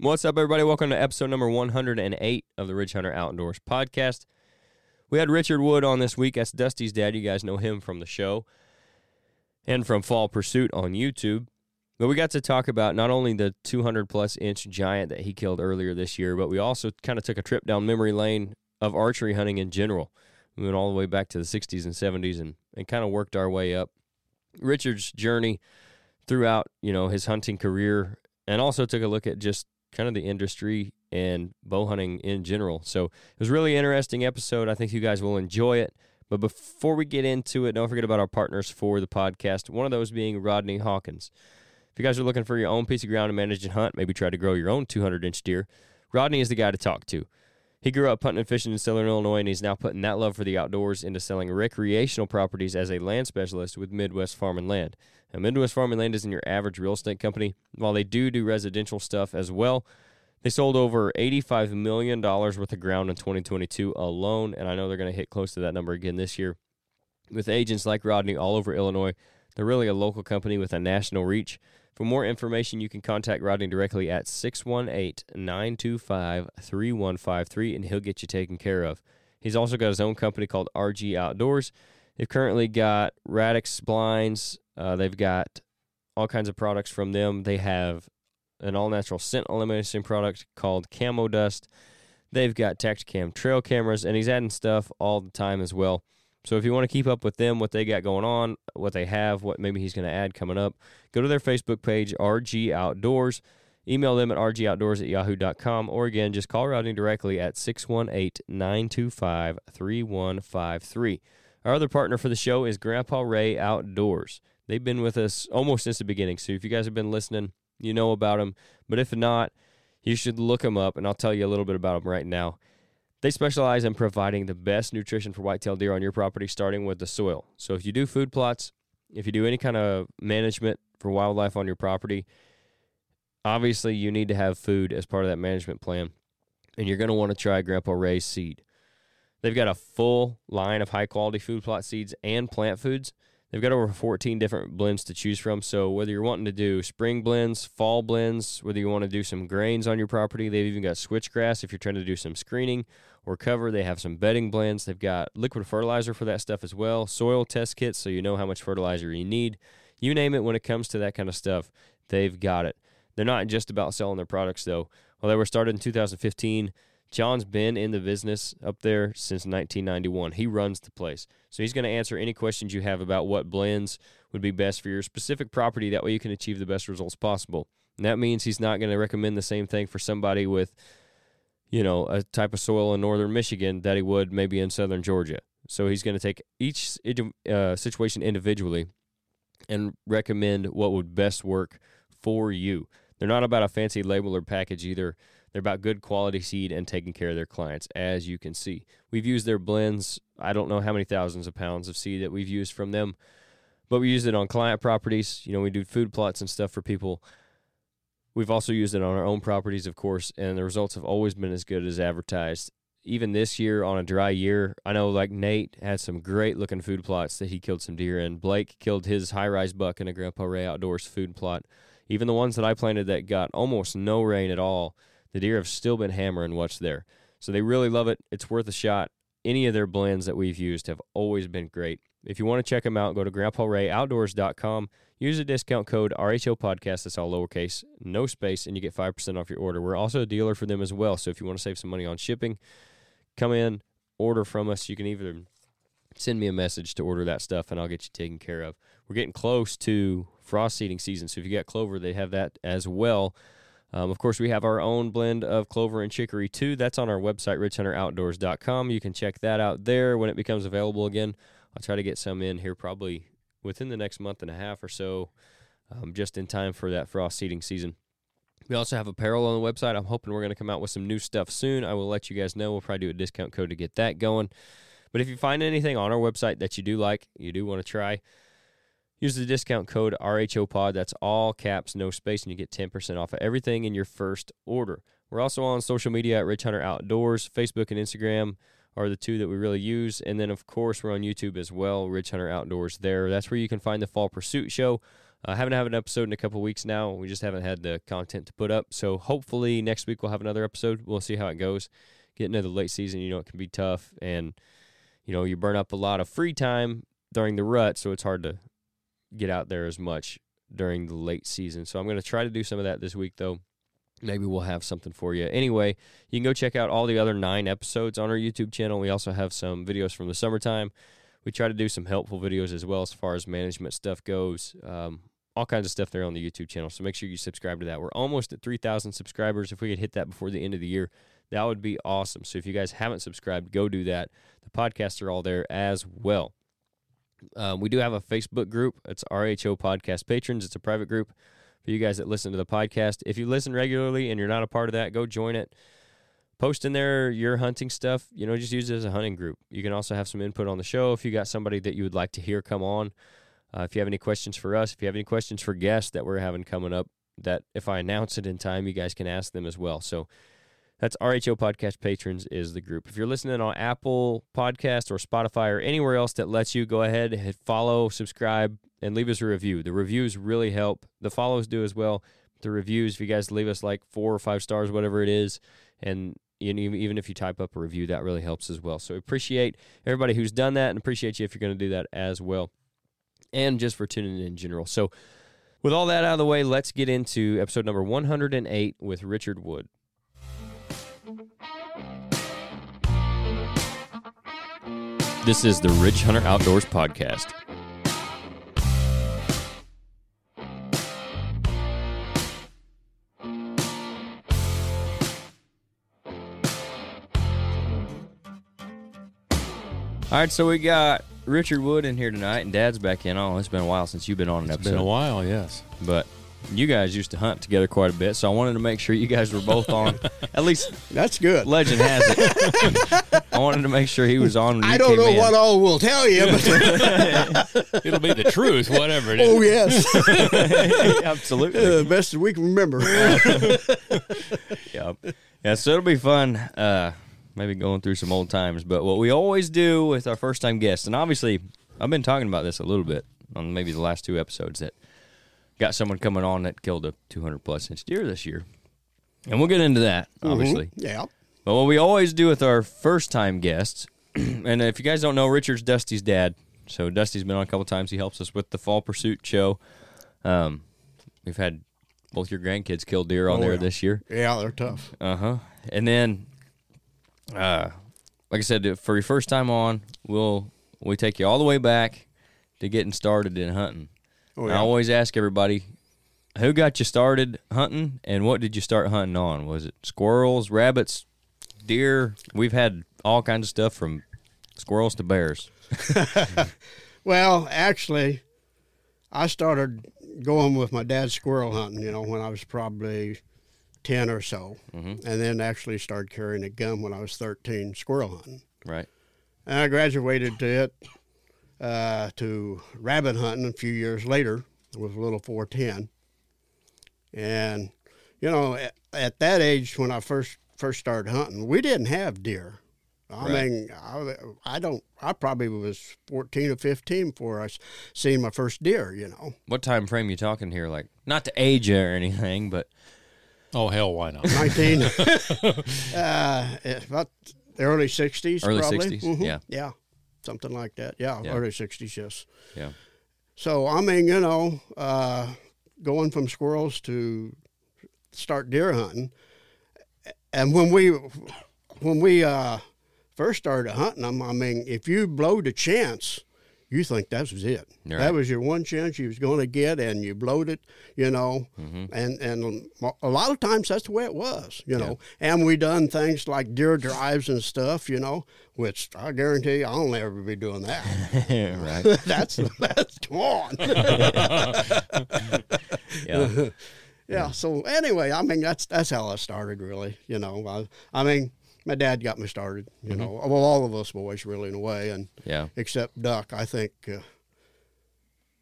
What's up, everybody? Welcome to episode number 108 of the Ridge Hunter Outdoors podcast. We had Richard Wood on this week. That's Dusty's dad. You guys know him from the show and from Fall Pursuit on YouTube. But we got to talk about not only the 200 plus inch giant that he killed earlier this year, but we also kind of took a trip down memory lane of archery hunting in general. We went all the way back to the 60s and 70s and, and kind of worked our way up. Richard's journey throughout, you know, his hunting career and also took a look at just kind of the industry and bow hunting in general. So it was really interesting episode. I think you guys will enjoy it. But before we get into it, don't forget about our partners for the podcast. One of those being Rodney Hawkins. If you guys are looking for your own piece of ground to manage and hunt, maybe try to grow your own 200 inch deer, Rodney is the guy to talk to. He grew up hunting and fishing in Southern Illinois, and he's now putting that love for the outdoors into selling recreational properties as a land specialist with Midwest Farm and Land. Now, Midwest Farm and Land isn't your average real estate company. While they do do residential stuff as well, they sold over $85 million worth of ground in 2022 alone, and I know they're going to hit close to that number again this year. With agents like Rodney all over Illinois, they're really a local company with a national reach. For more information, you can contact Rodney directly at 618 925 3153 and he'll get you taken care of. He's also got his own company called RG Outdoors. They've currently got Radix blinds, uh, they've got all kinds of products from them. They have an all natural scent elimination product called Camo Dust. They've got Tactacam trail cameras, and he's adding stuff all the time as well. So if you want to keep up with them, what they got going on, what they have, what maybe he's going to add coming up, go to their Facebook page, RG Outdoors. Email them at rgoutdoors at yahoo.com or again, just call Rodney directly at 618 925 3153. Our other partner for the show is Grandpa Ray Outdoors. They've been with us almost since the beginning. So if you guys have been listening, you know about them. But if not, you should look them up, and I'll tell you a little bit about them right now. They specialize in providing the best nutrition for whitetail deer on your property, starting with the soil. So, if you do food plots, if you do any kind of management for wildlife on your property, obviously you need to have food as part of that management plan. And you're going to want to try Grandpa Ray's seed. They've got a full line of high quality food plot seeds and plant foods. They've got over 14 different blends to choose from. So, whether you're wanting to do spring blends, fall blends, whether you want to do some grains on your property, they've even got switchgrass if you're trying to do some screening or cover. They have some bedding blends. They've got liquid fertilizer for that stuff as well, soil test kits so you know how much fertilizer you need. You name it when it comes to that kind of stuff, they've got it. They're not just about selling their products, though. Well, they were started in 2015. John's been in the business up there since 1991. He runs the place. So he's going to answer any questions you have about what blends would be best for your specific property. That way you can achieve the best results possible. And that means he's not going to recommend the same thing for somebody with, you know, a type of soil in northern Michigan that he would maybe in southern Georgia. So he's going to take each uh, situation individually and recommend what would best work for you. They're not about a fancy label or package either. They're about good quality seed and taking care of their clients, as you can see. We've used their blends. I don't know how many thousands of pounds of seed that we've used from them, but we use it on client properties. You know, we do food plots and stuff for people. We've also used it on our own properties, of course, and the results have always been as good as advertised. Even this year on a dry year, I know like Nate had some great looking food plots that he killed some deer in. Blake killed his high rise buck in a Grandpa Ray Outdoors food plot. Even the ones that I planted that got almost no rain at all the deer have still been hammering what's there. So they really love it. It's worth a shot. Any of their blends that we've used have always been great. If you want to check them out, go to grandparayoutdoors.com. Use the discount code RHO Podcast. That's all lowercase, no space, and you get 5% off your order. We're also a dealer for them as well. So if you want to save some money on shipping, come in, order from us. You can either send me a message to order that stuff and I'll get you taken care of. We're getting close to frost seeding season. So if you got clover, they have that as well. Um, of course, we have our own blend of clover and chicory too. That's on our website, ridgehunteroutdoors.com. You can check that out there when it becomes available again. I'll try to get some in here probably within the next month and a half or so, um, just in time for that frost seeding season. We also have apparel on the website. I'm hoping we're going to come out with some new stuff soon. I will let you guys know. We'll probably do a discount code to get that going. But if you find anything on our website that you do like, you do want to try, Use the discount code RHOPOD. That's all caps, no space, and you get 10% off of everything in your first order. We're also on social media at Ridge Hunter Outdoors. Facebook and Instagram are the two that we really use. And then, of course, we're on YouTube as well, Ridge Hunter Outdoors there. That's where you can find the Fall Pursuit Show. I haven't had an episode in a couple weeks now. We just haven't had the content to put up. So hopefully next week we'll have another episode. We'll see how it goes. Getting into the late season, you know, it can be tough, and you know you burn up a lot of free time during the rut, so it's hard to get out there as much during the late season. So I'm going to try to do some of that this week, though. Maybe we'll have something for you. Anyway, you can go check out all the other nine episodes on our YouTube channel. We also have some videos from the summertime. We try to do some helpful videos as well as far as management stuff goes. Um, all kinds of stuff there on the YouTube channel. So make sure you subscribe to that. We're almost at 3,000 subscribers. If we could hit that before the end of the year, that would be awesome. So if you guys haven't subscribed, go do that. The podcasts are all there as well. Um, we do have a Facebook group. It's RHO Podcast Patrons. It's a private group for you guys that listen to the podcast. If you listen regularly and you're not a part of that, go join it. Post in there your hunting stuff. You know, just use it as a hunting group. You can also have some input on the show if you got somebody that you would like to hear come on. Uh, if you have any questions for us, if you have any questions for guests that we're having coming up, that if I announce it in time, you guys can ask them as well. So that's RHO Podcast Patrons is the group. If you're listening on Apple Podcast or Spotify or anywhere else that lets you, go ahead, hit follow, subscribe, and leave us a review. The reviews really help. The follows do as well. The reviews, if you guys leave us like four or five stars, whatever it is, and even if you type up a review, that really helps as well. So appreciate everybody who's done that, and appreciate you if you're going to do that as well, and just for tuning in in general. So, with all that out of the way, let's get into episode number 108 with Richard Wood. This is the Ridge Hunter Outdoors Podcast. All right, so we got Richard Wood in here tonight, and Dad's back in. Oh, it's been a while since you've been on an It's episode. been a while, yes. But you guys used to hunt together quite a bit, so I wanted to make sure you guys were both on. At least That's good. legend has it. I wanted to make sure he was on. When you I don't came know in. what all will tell you, but It'll be the truth, whatever it is. oh yes, Absolutely. uh, best as we can remember. yeah. Yeah, so it'll be fun. Uh, maybe going through some old times. But what we always do with our first time guests, and obviously I've been talking about this a little bit on maybe the last two episodes that got someone coming on that killed a 200 plus inch deer this year. And we'll get into that, obviously. yeah. But what we always do with our first time guests, and if you guys don't know, Richard's Dusty's dad. So Dusty's been on a couple times. He helps us with the Fall Pursuit show. Um, we've had both your grandkids kill deer on Oh, there yeah. this year. Yeah, they're tough. Uh huh. And then, uh, like I said, for your first time on, we'll we take you all the way back to getting started in hunting. Oh, yeah. I always ask everybody, who got you started hunting, and what did you start hunting on? Was it squirrels, rabbits, deer? We've had all kinds of stuff from squirrels to bears. Well, actually, I started going with my dad squirrel hunting. You know, when I was probably ten or so, Mhm. and then actually started carrying a gun when I was thirteen, squirrel hunting. Right. And I graduated to it uh, to rabbit hunting a few years later with a little 410. And, you know, at, at that age when I first first started hunting, we didn't have deer. I Right. mean, I, I don't. I probably was fourteen or fifteen before I seen my first deer. You know, What time frame you talking here? Like, not to age you or anything, but Oh, hell, why not? nineteen, uh, about the early sixties, Early probably. 60s, Mhm. yeah. yeah, something like that. Yeah, Yeah. early sixties, yes. yeah. So I mean, you know, uh, going from squirrels to start deer hunting, and when we when we uh, first started hunting them, I mean, if you blow the chance, you think that was it. Right. That was your one chance you was going to get, and you blowed it, you know. Mm-hmm. And and a lot of times that's the way it was, you know. And we done things like deer drives and stuff, you know, which I guarantee you, I'll never be doing that. right. that's that's on. Yeah. yeah. So anyway, I mean that's that's how I started really. You know, I, I mean my dad got me started. You Mm-hmm. know, well all of us boys really in a way, and Yeah. except Duck, I think uh,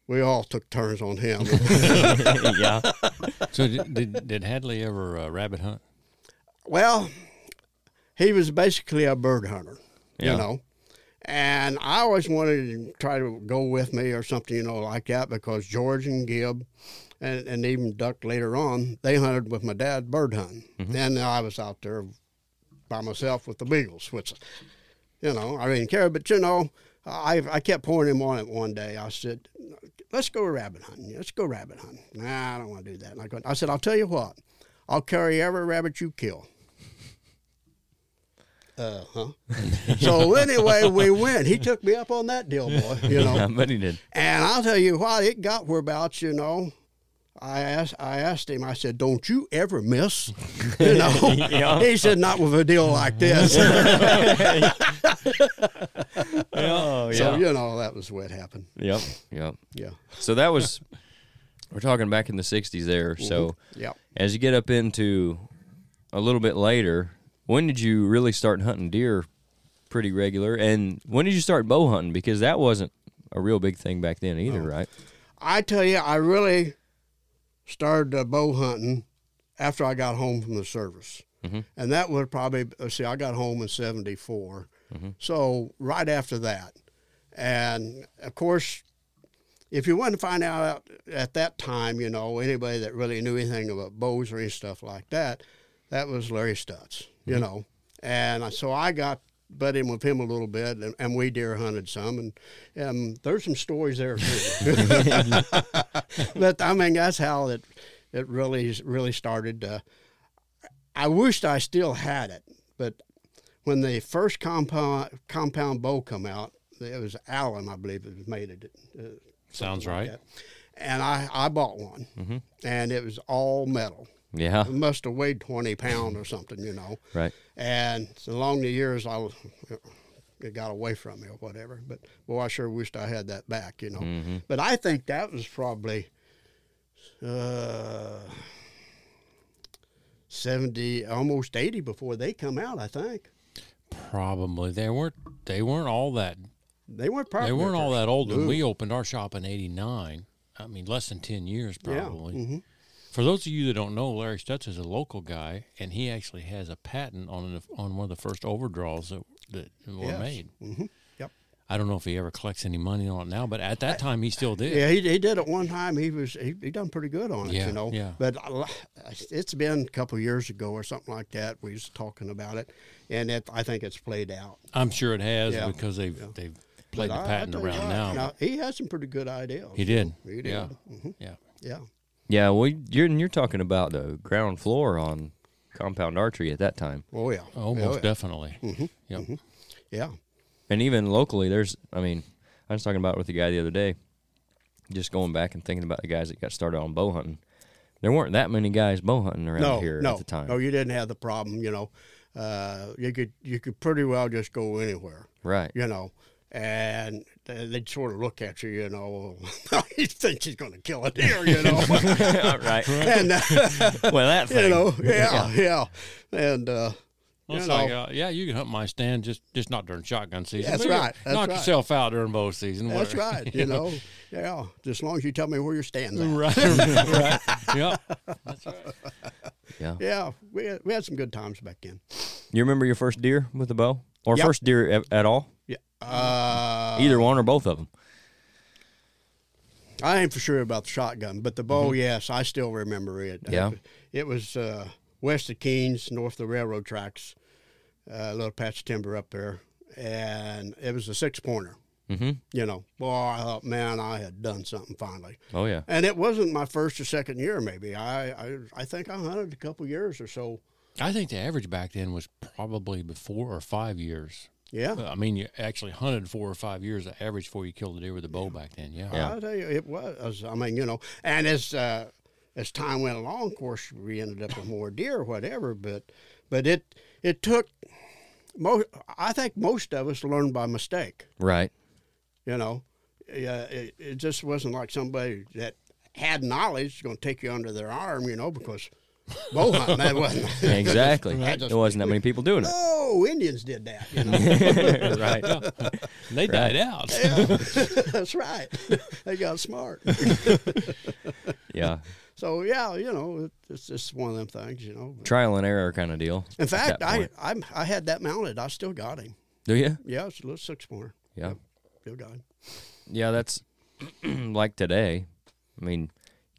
we all took turns on him. yeah. So did, did, did Hadley ever uh, rabbit hunt? well, he was basically a bird hunter. Yeah. You know. And I always wanted to try to go with me or something, you know, like that because George and Gib and, and even Duck later on, they hunted with my dad bird hunting. And I was out there by myself with the beagles, which, you know, I didn't care. But, you know, I, I kept pouring him on it one day. I said, let's go rabbit hunting. Let's go rabbit hunting. Nah, I don't want to do that. And I, go, I said, I'll tell you what, I'll carry every rabbit you kill. Uh huh. so anyway, we went. He took me up on that deal, boy. You know, I bet he did. and I'll tell you what, it got whereabouts, you know. I asked, I asked him. I said, "Don't you ever miss?" You know. Yeah. He said, "Not with a deal like this." Oh yeah. So you know that was what happened. Yep. Yep. Yeah. So that was we're talking back in the '60s there. So mm-hmm. Yeah. as you get up into a little bit later, when did you really start hunting deer pretty regular? And when did you start bow hunting? Because that wasn't a real big thing back then either, oh. right? I tell you, I really started uh, bow hunting after I got home from the service. Mhm. And that was probably, see, I got home in 74. So right after that. And of course, if you want to find out at that time, you know, anybody that really knew anything about bows or any stuff like that, that was Larry Stutz, you know. And so I got buddying with him a little bit, and, and we deer hunted some, and um, there's some stories there too. but I mean, that's how it it really really started. Uh, I wished I still had it, but when the first compound compound bow come out, it was Allen, I believe, that made it. Uh, Sounds like right. that. And I, I bought one, Mhm. and it was all metal. Yeah. It must have weighed 20 pounds or something, you know. Right. And so along the years, I was, it got away from me or whatever. But boy, I sure wished I had that back, you know. Mhm. But I think that was probably uh, 70, almost 80 before they come out, I think. Probably they weren't. They weren't all that. They weren't probably They weren't all that old when we opened our shop in '89. I mean, less than ten years probably. Yeah. hmm For those of you that don't know, Larry Stutz is a local guy, and he actually has a patent on an, on one of the first overdraws that, that were Yes. made. hmm Yep. I don't know if he ever collects any money on it now, but at that time he still did. Yeah, he, he did it one time. He was he, he done pretty good on it, Yeah, you know. yeah. But it's been a couple years ago or something like that. We was talking about it, and it, I think it's played out. I'm sure it has Yeah, because they've yeah. they've played But the I- I patent you around what, now. He had some pretty good ideas. He did. He did. Yeah. hmm Yeah. Yeah. Yeah. Well, you're you're talking about the ground floor on compound archery at that time, Oh yeah. Oh, most yeah. definitely. Mhm, Yep. mhm. Yeah. and even locally, there's. I mean, I was talking about it with the guy the other day. Just going back and thinking about the guys that got started on bow hunting. There weren't that many guys bow hunting around No, here no, at the time. no. You didn't have the problem. You know, uh, you could you could pretty well just go anywhere. Right. You know. And they'd sort of look at you, you know. you think she's going to kill a deer, you know. right. and uh, Well, that thing. you know, yeah, yeah, and uh, Well, you it's know, like, uh, yeah, you can hunt my stand, just just not during shotgun season. That's Maybe right, that's knock right. yourself out during bow season. that's whatever. right. You know, yeah, just as long as you tell me where your stands at. right, right. Yep. That's right. Yeah. Yeah, we had, we had some good times back then. You remember your first deer with the bow, or Yep. first deer at, at all? Yeah, uh, Either one or both of them. I ain't for sure about the shotgun, but the bow, yes, I still remember it. Mm-hmm. Yeah. it was uh, west of Keenes, north of the railroad tracks, uh, a little patch of timber up there, and it was a six pointer. Mm-hmm. You know, boy, I thought, man, I had done something finally. Oh yeah. And it wasn't my first or second year, maybe. I I, I think I hunted a couple years or so. I think the average back then was probably four or five years. Yeah. I mean, you actually hunted four or five years. The average before you killed a deer with a bow back then. Yeah. Yeah. I'll tell you, it was. I mean, you know, and as uh, as time went along, of course, we ended up with more deer or whatever. But but it it took most. I think most of us learned by mistake. Right. You know, yeah, it, it just wasn't like somebody that had knowledge going to take you under their arm. You know, because bow hunting that wasn't Exactly. I just- there wasn't that many people doing it. Oh, Indians did that. You know, right. They died out. that's right. They got smart. Yeah. So yeah, you know, it's just one of them things. You know. Trial and error kind of deal. In fact, I. I'm, I had that mounted. I still got him. Do you? Yeah, it's a little six more. Yeah. Feel good guy. Yeah, that's like today. I mean,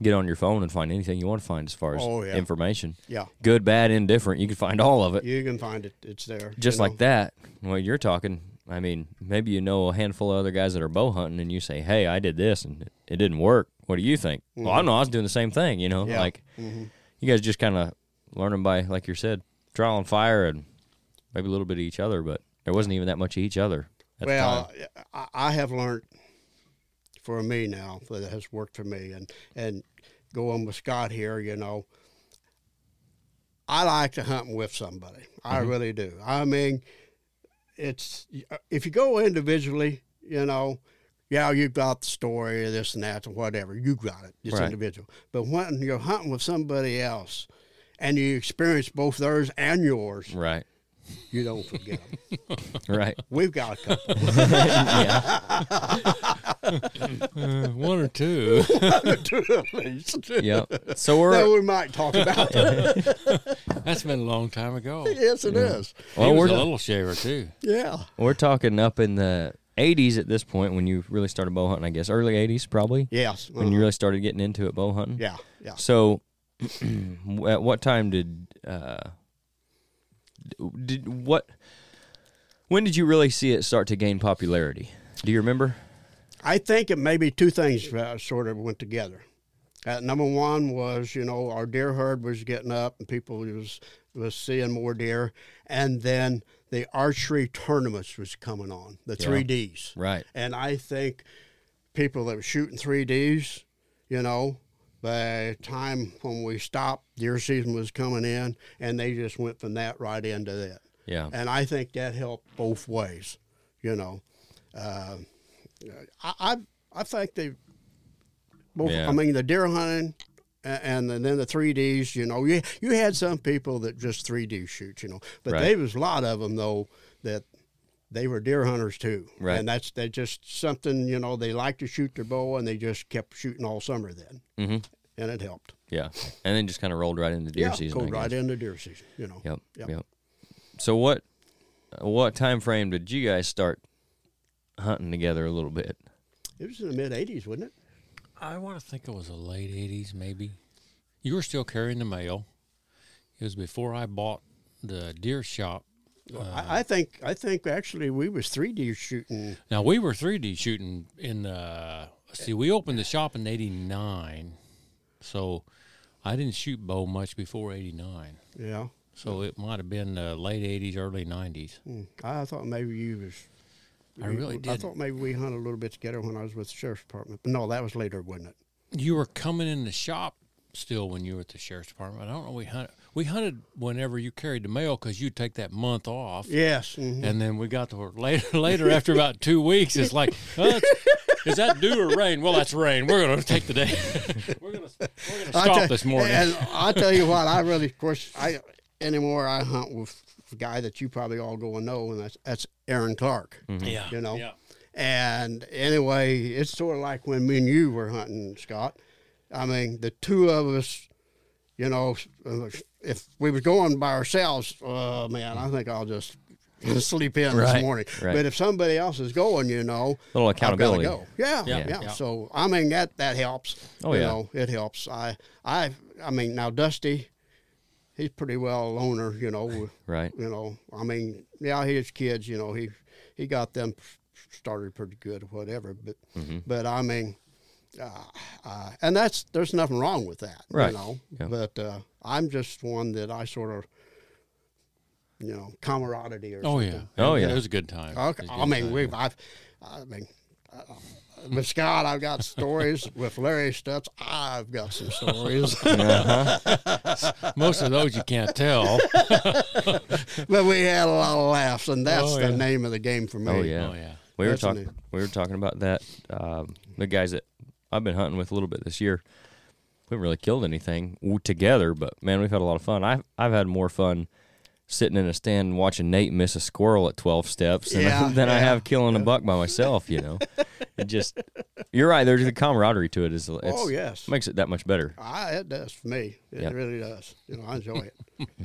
get on your phone and find anything you want to find as far as Oh, yeah. information. Yeah, Good, bad, indifferent. You can find all of it. you can find it. It's there. Just like know. that. Well, you're talking. I mean, maybe you know a handful of other guys that are bow hunting, and you say, "Hey, I did this, and it- it didn't work. What do you think?" Well, I don't know. I was doing the same thing. You know, Mm-hmm. Yeah. like Mhm. you guys just kind of learning by, like you said, trial and fire, and maybe a little bit of each other. But there wasn't even that much of each other. At the Well, I have learned for me now that has worked for me, and and going with Scott here, you know, I like to hunt with somebody. I Mm-hmm. really do. I mean, it's if you go individually, you know. Yeah, you've got the story, this and that, or whatever. You got it. It's Right. individual. But when you're hunting with somebody else, and you experience both theirs and yours, right, you don't forget them. right. We've got a couple. Uh, one or two. two at least. yep. So we're that we might talk about. Them. That's been a long time ago. yes, it is. well, he was we're a little shaver too. Yeah. we're talking up in the 80s at this point when you really started bow hunting. I guess early 80s probably Yes. when you really started getting into it bow hunting. Yeah. Yeah. So, at what time did uh, did what? When did you really see it start to gain popularity? Do you remember? I think it maybe two things uh, sort of went together. Uh, number one was, you know, our deer herd was getting up and people was was seeing more deer, and then the archery tournaments was coming on, the Yeah. three Ds. Right. And I think people that were shooting 3Ds, you know, by the time when we stopped, deer season was coming in, and they just went from that right into that. Yeah. And I think that helped both ways, you know. Uh, I, I I think they both. Yeah. I mean, the deer hunting a- and then the 3Ds, you know, you, you had some people that just 3D shoot, you know, but Right. there was a lot of them though that they were deer hunters too, Right. And that's they just something you know they like to shoot their bow and they just kept shooting all summer then, Mm-hmm. and it helped. Yeah. And then just kind of rolled right into deer yeah, season. go I right into deer season, you know. Yep, yep. Yep. So what what time frame did you guys start hunting together a little bit? It was in the mid '80s, wasn't it? I want to think it was the late '80s, maybe. You were still carrying the mail. It was before I bought the deer shop. Uh, I, I think I think actually we was 3D shooting. Now we were 3D shooting in. Uh, see, we opened the shop in '89, so I didn't shoot bow much before '89. Yeah, So it might have been uh, late '80s, early '90s. Hmm. I thought maybe you was. I really I didn't. thought maybe we hunted a little bit together when I was with the sheriff's department, but no, that was later, wasn't it? You were coming in the shop still when you were at the sheriff's department. I don't know. We hunted. We hunted whenever you carried the mail because you'd take that month off. Yes. mhm. And then we got to work later. Later, after about two weeks, it's like, oh, it's- is that dew or rain? Well, that's rain. We're going to take the day. we're going to we're to I stop tell- this morning. And I tell you what, I really, of course, I anymore I hunt with a guy that you probably all go and know, and that's that's Aaron Clark. yeah, you know. Yeah. And anyway, it's sort of like when me and you were hunting, Scott. I mean, the two of us, you know, if we were going by ourselves, oh man, I think I'll just sleep in Right, this morning. right. But if somebody else is going, you know, little I've accountability. go. Yeah, Yeah, yeah, yeah. So I mean that that helps. Oh, you yeah. know, it helps. I I I mean now Dusty, he's pretty well a loner. You know, Right. you know, I mean, yeah, his kids, you know, he he got them started pretty good or whatever. But Mm-hmm. but I mean, uh, uh, and that's there's nothing wrong with that, Right. You know, Yeah. but uh, I'm just one that I sort of, you know, camaraderie or Oh yeah. something. Oh, It yeah. was a good time. It Okay. was a I mean, time. we've I've, I mean. Uh, with Scott, I've got stories. With Larry Stutz, I've got some stories. Uh-huh. Most of those you can't tell. but we had a lot of laughs, and that's Oh, the name of the game for me. Oh yeah. Oh yeah. We were That's talking. We were talking about that. Um, the guys that I've been hunting with a little bit this year. We haven't really killed anything together, but man, we've had a lot of fun. I've I've had more fun sitting in a stand watching Nate miss a squirrel at twelve steps than, Yeah, than I have killing a buck by myself. You know, it just you're right. There's the camaraderie to it. Is Oh yes, makes it that much better. I, it does for me. It really does. You know, I enjoy it.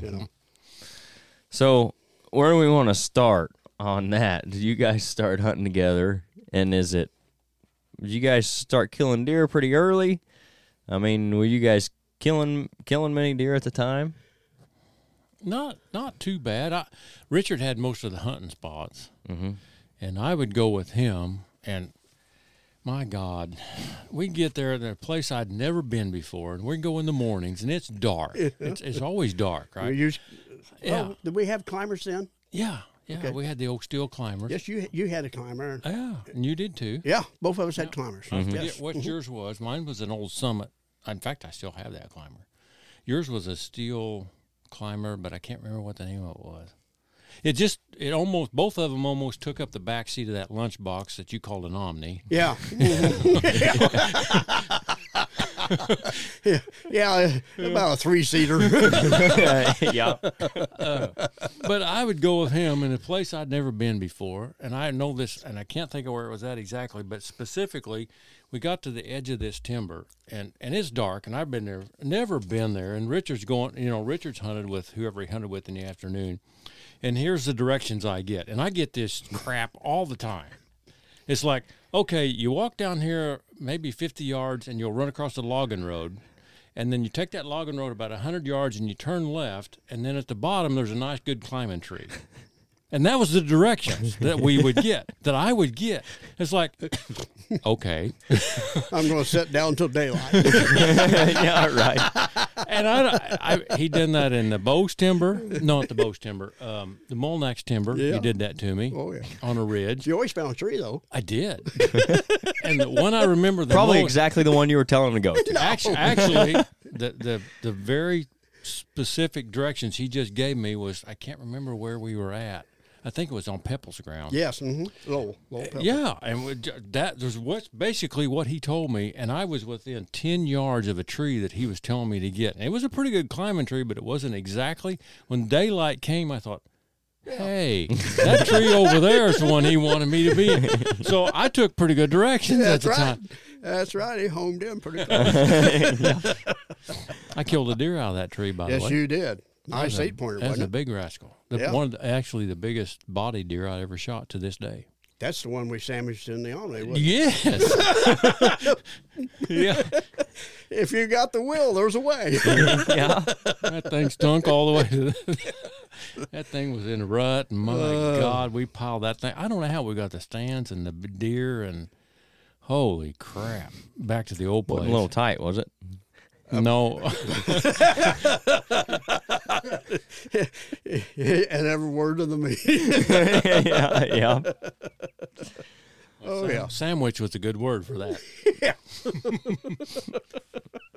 you know, So where do we want to start on that. Did you guys start hunting together? And is it? Did you guys start killing deer pretty early? I mean, were you guys killing killing many deer at the time? Not not too bad. I, Richard had most of the hunting spots, Mm-hmm. and I would go with him. And my God, we get there at a place I'd never been before, and we go in the mornings, and it's dark. it's, it's always dark, We right? used, Yeah. oh, did we have climbers then? Yeah, yeah. Okay. We had the oak steel climbers. Yes, you you had a climber. Yeah, and you did too. Yeah, both of us had climbers. I forget Yes. what mm-hmm. yours was. Mine was an old Summit. In fact, I still have that climber. Yours was a steel climber, but I can't remember what the name of it was. It just, it almost, both of them almost took up the back seat of that lunchbox that you called an Omni. Yeah. yeah. Yeah, about a three seater. yeah. But I would go with him in a place I'd never been before. And I know this, and I can't think of where it was at exactly, but specifically, we got to the edge of this timber, and, and it's dark, and I've been there, never been there. And Richard's going, you know, Richard's hunted with whoever he hunted with in the afternoon. And here's the directions I get. And I get this crap all the time. It's like, okay, you walk down here maybe 50 yards and you'll run across the logging road. And then you take that logging road about 100 yards and you turn left. And then at the bottom, there's a nice, good climbing tree. And that was the directions that we would get, that I would get. It's like, okay. I'm going to sit down until daylight. yeah. Right. And I, I, he done that in the Bose timber. No, not the Bose timber. Um, the Molnax timber. Yeah. He did that to me Oh, yeah. on a ridge. You always found a tree, though. I did. and the one I remember the Probably most, exactly the one you were telling him to go to. Actually, actually, the, the the very specific directions he just gave me was I can't remember where we were at. I think it was on Pepple's ground. Yes. Mm-hmm. Low, low pepper. Yeah, and that was what's basically what he told me, and I was within ten yards of a tree that he was telling me to get. And it was a pretty good climbing tree, but it wasn't exactly. When daylight came, I thought, "Hey, that tree over there is the one he wanted me to be in." So I took pretty good directions at That's the right. time. That's right. He homed in pretty good. I killed a deer out of that tree, by yes, the way. Yes, you did. Nice eight pointer, That's wasn't a big rascal. The, Yeah. One of the, actually the biggest body deer I ever shot to this day. That's the one we sandwiched in the Omni. wasn't it? Yes. yeah. If you got the will, there's a way. yeah. That thing stunk all the way to the, that thing was in a rut. And my Uh. God, we piled that thing. I don't know how we got the stands and the deer and holy crap. Back to the old Wasn't place. a little tight, was it? No. and every word of the meeting. yeah. Yeah. Oh, yeah. Sandwich was a good word for that. Yeah.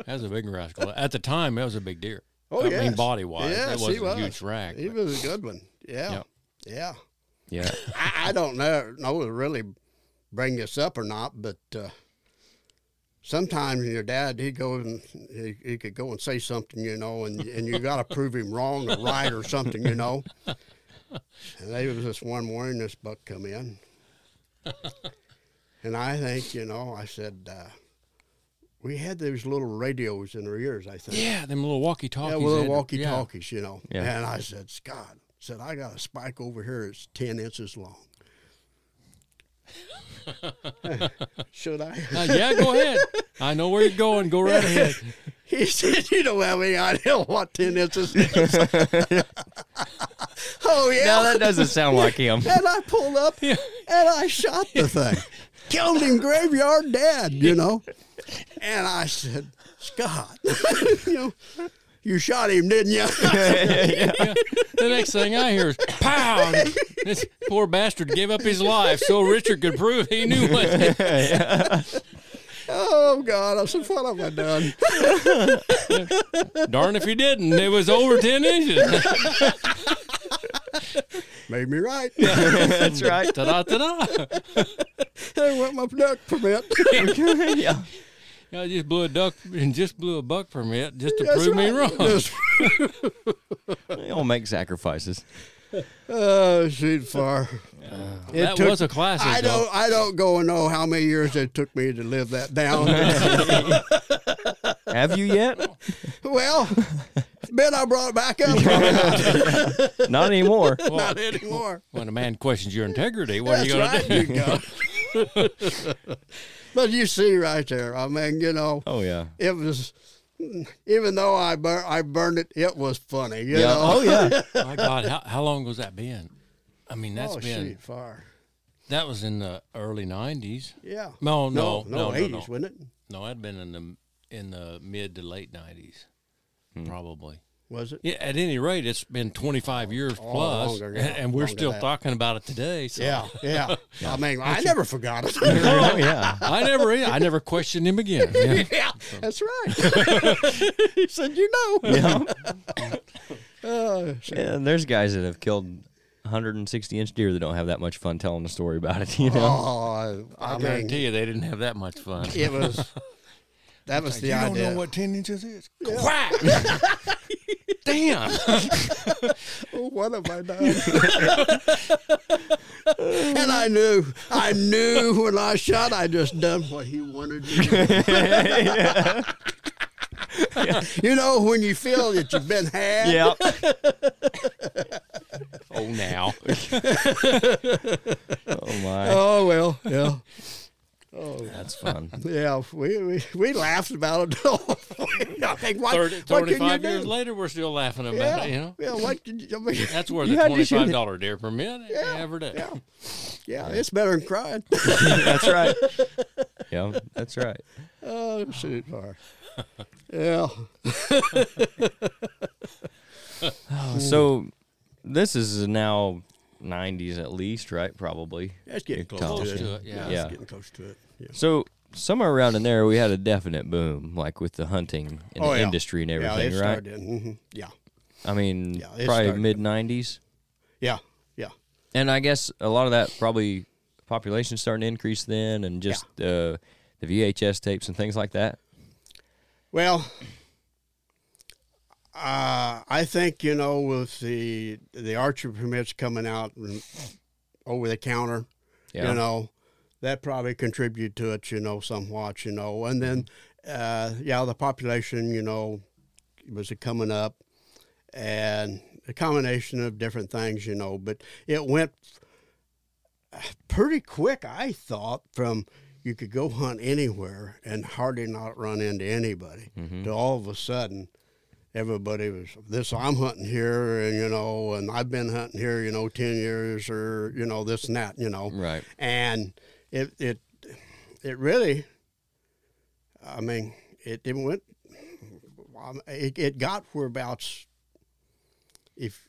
That's a big rascal. At the time, that was a big deer. Oh, I yes. mean, body wise, Yes, it he wasn't a was. huge rack. He but- was a good one. Yeah. Yep. Yeah. Yeah. I, I don't know, know to really bring this up or not, but uh, sometimes your dad, he'd go and he, he could go and say something, you know, and, and you got to prove him wrong or right or something, you know. And there was this one morning, this buck come in. And I think, you know, I said, uh, we had those little radios in our ears, I think. Yeah, them little walkie talkies. Yeah, well, walkie talkies, you know. Yeah. And I said, Scott, said I got a spike over here. It's ten inches long. Should I? Uh, yeah, go ahead. I know where you're going. Go right ahead. He said, "You don't have any idea what ten inches is." oh yeah. Now that doesn't sound like him. and I pulled up and I shot the thing, killed him graveyard dead, you know. And I said, Scott, you know, you shot him, didn't you? Yeah. The next thing I hear is pow. This poor bastard gave up his life so Richard could prove he knew what. oh God! I said, what have I done? Darn if he didn't. It was over ten inches. Made me right. That's right. Ta da ta da. I want my duck permit. yeah. I just blew a duck and just blew a buck permit just to That's prove me wrong. Just- They all make sacrifices. Oh, shoot far. It that took- was a classic. I though. don't. I don't go and know how many years it took me to live that down. Have you yet? well, Ben, I brought it back up. Not, Not anymore. not anymore. When a man questions your integrity, what That's are you going right. to do? You go. but you see right there. I mean, you know, Oh yeah. it was. Even though I bur- I burned it, it was funny. You Yeah. know. Oh yeah. My God, how, how long was that been? I mean, that's oh, been shoot, far. that was in the early '90s. Yeah. No, No, no, no, no, eighties, no, no. wasn't it? No, I'd been in the in the mid to late '90s, hmm. probably. Was it? Yeah, at any rate, it's been 25 years Oh, plus, longer, and, yeah, and we're still talking about it today. So. Yeah, yeah. I mean, I never forgot it. oh yeah. I never, I never questioned him again. Yeah. yeah, that's right. he said, "You know." Yeah. Uh, Yeah, there's guys that have killed 160 inch deer that don't have that much fun telling the story about it. You know. oh, I, I mean, guarantee you, they didn't have that much fun. it was. That was the you don't know what 10 inches is? Quack! Damn! Oh, what have I done? and I knew, I knew when I shot, I just done what he wanted me to do. You know, when you feel that you've been had. yeah. Oh, now. Oh my. Oh well, yeah, Oh, that's fun. yeah. We we, we laughed about it. I think, what, 30, what 35 years do? later, we're still laughing about Yeah, it, you know? yeah. What can you, I mean, That's worth You a had to shoot it. $25 deer permit Yeah, every day. yeah, yeah. It's better than crying. that's right. Yeah, that's right. Oh, shoot, far. Yeah. Oh, so this is now 90s at least, right? Probably. That's getting Close close, Close to it. to it, yeah. Yeah. It's getting close to it. Yeah. So somewhere around in there, we had a definite boom, like with the hunting and Oh, the yeah. industry and Yeah, everything, it right? started. hmm Yeah. I mean, Yeah, probably mid 90s. Yeah. Yeah. And I guess a lot of that probably population starting to increase then, and just uh, the VHS tapes and things like that. Well, uh, I think you know with the the archery permits coming out and over the counter, Yeah. you know, that probably contributed to it, you know, somewhat, you know, and then uh, yeah, the population, you know, was coming up, and a combination of different things, you know, but it went pretty quick, I thought, from you could go hunt anywhere and hardly not run into anybody to all of a sudden everybody was this I'm hunting here and you know and I've been hunting here you know 10 years or you know this and that you know Right. and it it it really I mean it, it went um, it, it got whereabouts if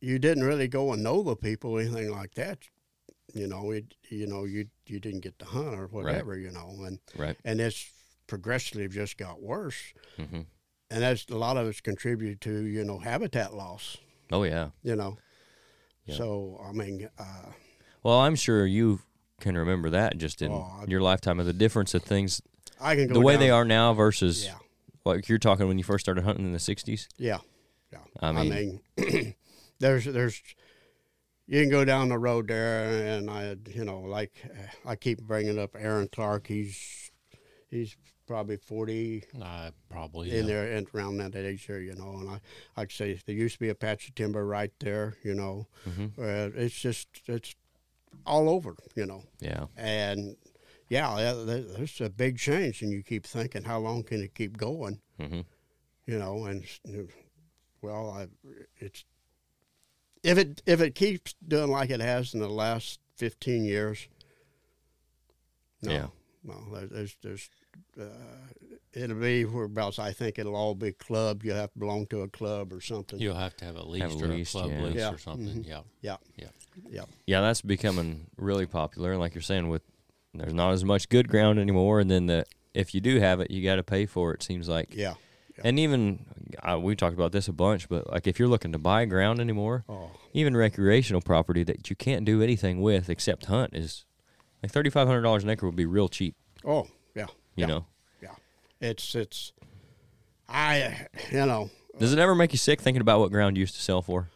you didn't really go and know the people or anything like that you know it you know you you didn't get to hunt or whatever you know and Right. and it's progressively just got worse hmm and that's a lot of it's contributed to you know habitat loss Oh, yeah. you know Yeah. so i mean uh, Well, I'm sure you can remember that just in Oh, I- your lifetime of the difference of things, i can go the way down- they are now versus yeah like you're talking when you first started hunting in the 60s. yeah yeah I mean- there's there's you can go down the road there and i you know like i keep bringing up aaron clark he's he's probably 40 I probably. in yeah. there and around that age there, you know. And I, like I say, there used to be a patch of timber right there, you know. Mhm. Uh, it's just it's all over, you know. Yeah. And yeah, there- there- there's a big change, and you keep thinking, how long can it keep going, hmm you know? And well, I, it's if it if it keeps doing like it has in the last 15 years, no, Yeah. no, there- there's there's uh, it'll be whereabouts. I think it'll all be club. You have to belong to a club or something. You'll have to have a lease Have a or lease, a club yeah. lease Yeah. or something. Mhm. Yeah. Yeah, Yeah. yeah, Yeah, that's becoming really popular. And like you're saying, with there's not as much good ground anymore, and then the if you do have it, you got to pay for it. Seems like, yeah. and even uh, we talked about this a bunch, but like if you're looking to buy ground anymore, Oh, even recreational property that you can't do anything with except hunt is like thirty five hundred dollars an acre would be real cheap. oh, yeah. You yeah, know, yeah. It's it's. I you know uh, does it ever make you sick thinking about what ground used to sell for?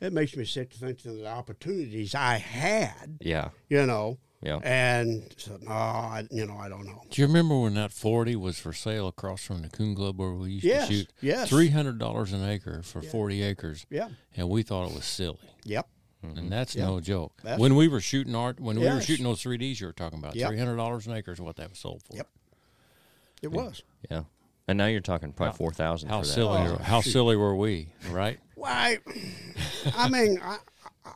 it makes me sick to think of the opportunities I had. Yeah, You know, Yeah. And said, no, I, you know, I don't know. Do you remember when that 40 was for sale across from the Coon Club where we used Yes, to shoot? yes. $300 an acre for 40 acres. Yeah. And we thought it was silly. Yep. And mm-hmm. that's no joke. That's- when we were shooting art, when we were shooting those 3Ds you were talking about, Yep. $300 an acre is what that was sold for. Yep. It was. Yeah. And now you're talking probably four thousand. How for that. silly! Oh, how silly were we, right? Why? I mean, I, I,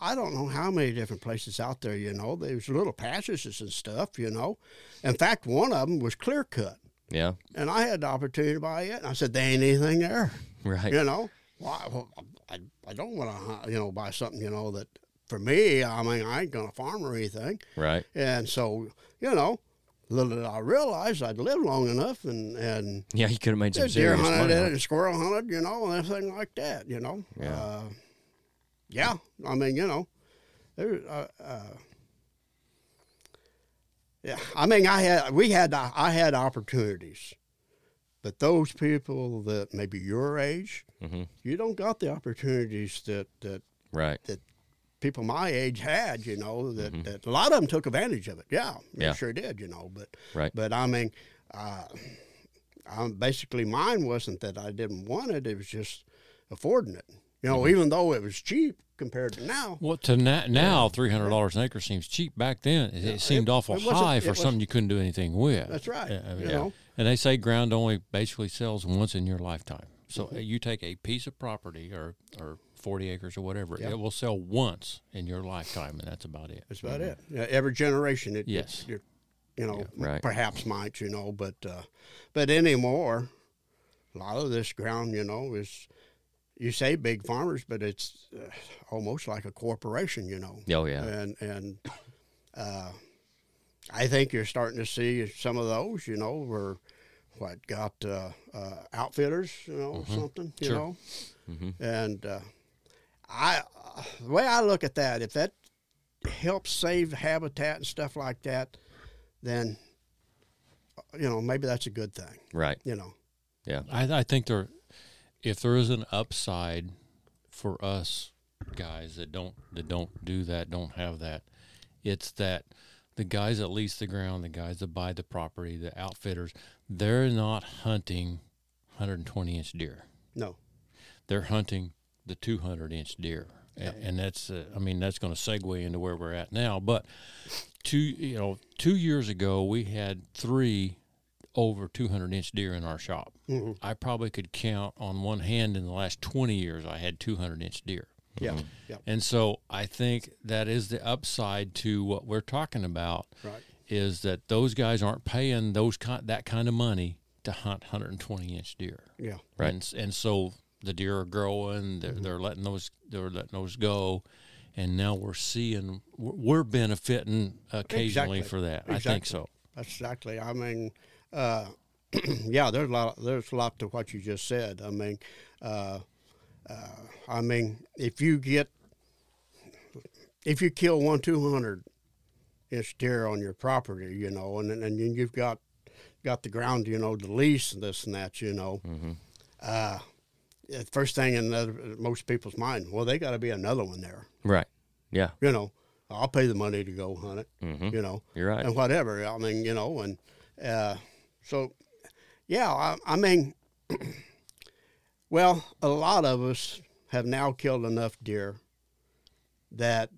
I don't know how many different places out there. You know, there's little patches and stuff. You know, in fact, one of them was clear cut, Yeah. and I had the opportunity to buy it. And I said, "There ain't anything there." Right. You know, why? Well, I, I don't want to, you know, buy something. You know that for me, I mean, I ain't gonna farm or anything, Right. and so you know. Little did I realize I'd lived long enough and, and Yeah, you could have made some deer serious hunted money. it and squirrel hunted, you know, and everything like that, you know. Yeah. Uh, yeah. I mean, you know, there. Uh, uh, yeah. I mean, I had we had I had opportunities, but those people that maybe your age, hmm you don't got the opportunities that that Right. People my age had, you know, that, Mhm. that a lot of them took advantage of it. Yeah, they Yeah. sure did, you know. But Right. but I mean, uh, um, basically mine wasn't that I didn't want it; it was just affording it. You know, Mm-hmm. even though it was cheap compared to now. Well, to na- now, three hundred dollars an acre seems cheap. Back then, it, it seemed it- awful it high for something you couldn't do anything with. That's right. Yeah, I mean, you know, And they say ground only basically sells once in your lifetime. So Mm-hmm. uh, you take a piece of property or or forty acres or whatever, Yeah. it will sell once in your lifetime, and that's about it. that's about it. Yeah, every generation, it, Yes. it, you know, right. perhaps might, you know, but uh, but anymore, a lot of this ground, you know, is you say big farmers, but it's uh, almost like a corporation, you know. Oh yeah. and and uh, I think you're starting to see some of those. You know, where what got uh, uh, outfitters, you know, something, you Sure. know, Mhm. and uh, I uh, the way I look at that, if that helps save habitat and stuff like that, then uh, you know maybe that's a good thing. Right. You know, Yeah. I, I think there, if there is an upside for us guys that don't that don't do that, don't have that, it's that the guys that lease the ground, the guys that buy the property, the outfitters, they're not hunting 120 inch deer. no, They're hunting the 200 inch deer. A- And that's, uh, I mean, that's going to segue into where we're at now. But two, you know, two years ago, we had three over 200 inch deer in our shop. hmm I probably could count on one hand in the last 20 years I had 200 inch deer. yeah, yeah, And so I think that is the upside to what we're talking about right, is that those guys aren't paying those kind, that kind of money to hunt 120 inch deer. yeah, Right. And, and so the deer are growing, they're, they're letting those they're letting those go. And now we're seeing we're benefiting occasionally Exactly. for that. I think so. Exactly. I mean, uh, yeah, there's a lot. There's a lot to what you just said. I mean, uh, uh, I mean, if you get, if you kill one two hundred inch deer on your property, you know, and and then you've got got the ground, you know, to lease and this and that, you know. Mm-hmm. Uh, the first thing in other, most people's mind, well, they got to be another one there, Right. Yeah. you know. I'll pay the money to go hunt it, Mm-hmm. you know You're right. and whatever. I mean, you know, and uh, so, yeah, I, I mean, well, a lot of us have now killed enough deer that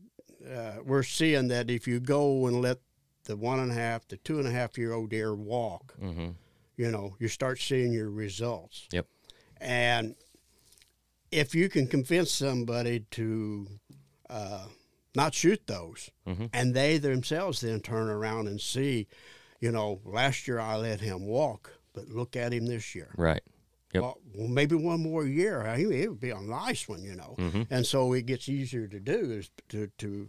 uh, we're seeing that if you go and let the one and a half, the two and a half year old deer walk, Mm-hmm. you know, you start seeing your results. Yep. And if you can convince somebody to uh, not shoot those, Mhm. and they themselves then turn around and see, you know, last year I let him walk, but look at him this year. Right. Yep. Well, well, maybe one more year, I mean, it would be a nice one, you know. Mhm. And so it gets easier to do is to, to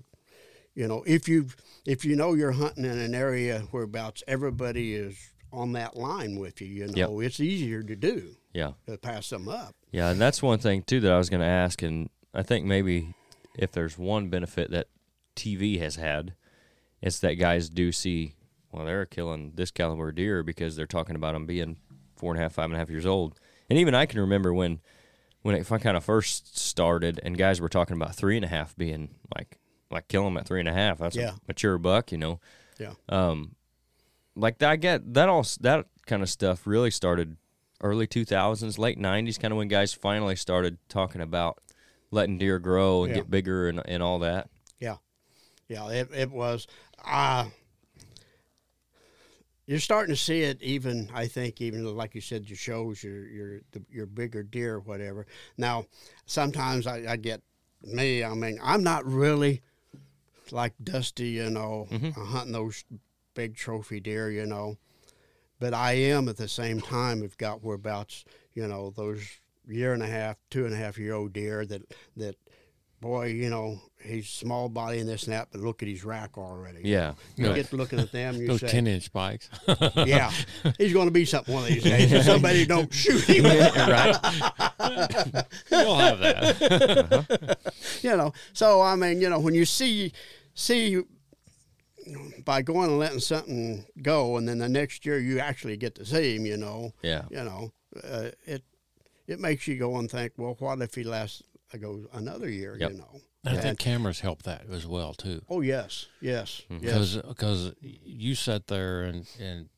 you know, if you if you know you're hunting in an area whereabouts everybody is on that line with you, you know, it's easier to do Yeah. to pass them up. Yeah, and that's one thing too that I was going to ask, and I think maybe if there's one benefit that TV has had, it's that guys do see, well, they're killing this caliber deer because they're talking about them being four and a half, five and a half years old, and even I can remember when, when if I kind of first started, and guys were talking about three and a half being like like kill them at three and a half. That's Yeah. a mature buck, you know. Yeah. Um, like that, I get that all that kind of stuff really started early two thousands, late nineties, kind of when guys finally started talking about letting deer grow and Yeah. get bigger and and all that. Yeah, yeah. It it was. Uh, you're starting to see it even. I think even like you said, your shows, your your the, your bigger deer, whatever. Now, sometimes I, I get me. I mean, I'm not really like Dusty, you know, uh, hunting those big trophy deer, you know. But I am at the same time. We've got whereabouts, you know, those year and a half, two and a half year old deer that that boy, you know, he's small body and this and that, but look at his rack already. Yeah, You Right. get looking at them, you Those say, ten inch spikes. yeah, he's going to be something one of these days. if somebody don't shoot him, right. You'll have that. you know. So I mean, you know, when you see see by going and letting something go, and then the next year you actually get to see him, you know, Yeah, you know, uh, it it makes you go and think, well, what if he lasts go another year, Yep. you know? I And- think cameras help that as well too. oh yes, yes, Mm-hmm. yes, because because you sit there and and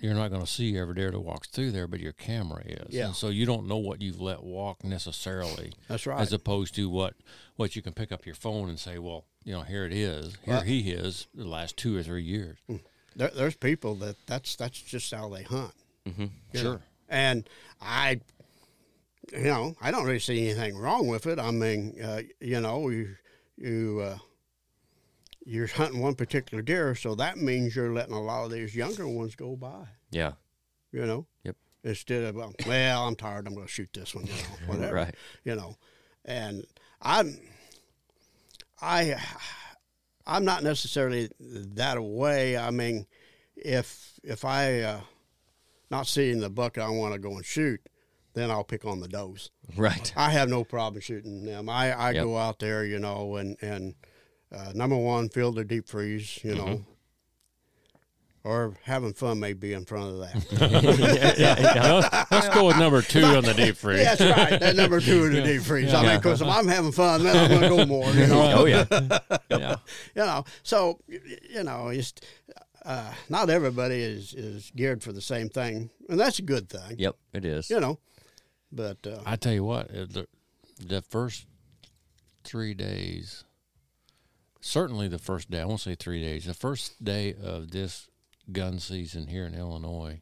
you're not going to see every deer that walks through there, but your camera is. Yeah. And so you don't know what you've let walk necessarily, that's right. as opposed to what what you can pick up your phone and say, well, you know, here it is. Here Well- he is. The last two or three years. there, there's people that that's that's just how they hunt. mm-hmm. you know. Sure. And I, you know, I don't really see anything wrong with it. I mean, uh, you know, you you uh, you're hunting one particular deer, so that means you're letting a lot of these younger ones go by. yeah, You know. Yep. Instead of well, well I'm tired. I'm going to shoot this one. You know, whatever. right. You know, and I'm I I'm not necessarily that away. I mean, if if I uh, not seeing the buck I want to go and shoot, then I'll pick on the does. Right. I have no problem shooting them. I, I Yep. go out there, you know, and and uh, number one, fill the deep freeze, you know, Mm-hmm. or having fun may be in front of that. yeah, yeah, yeah. Let's, let's go with number two on the deep freeze. That's right. That number two in the deep freeze. I mean, because if I'm having fun, then I'm going to go more. You know. Oh yeah. yeah. you know so y- y- you know it's uh, not everybody is is geared for the same thing and that's a good thing Yep, it is. you know but uh, I tell you what, the, the first three days, certainly the first day, I won't say three days, the first day of this gun season here in Illinois,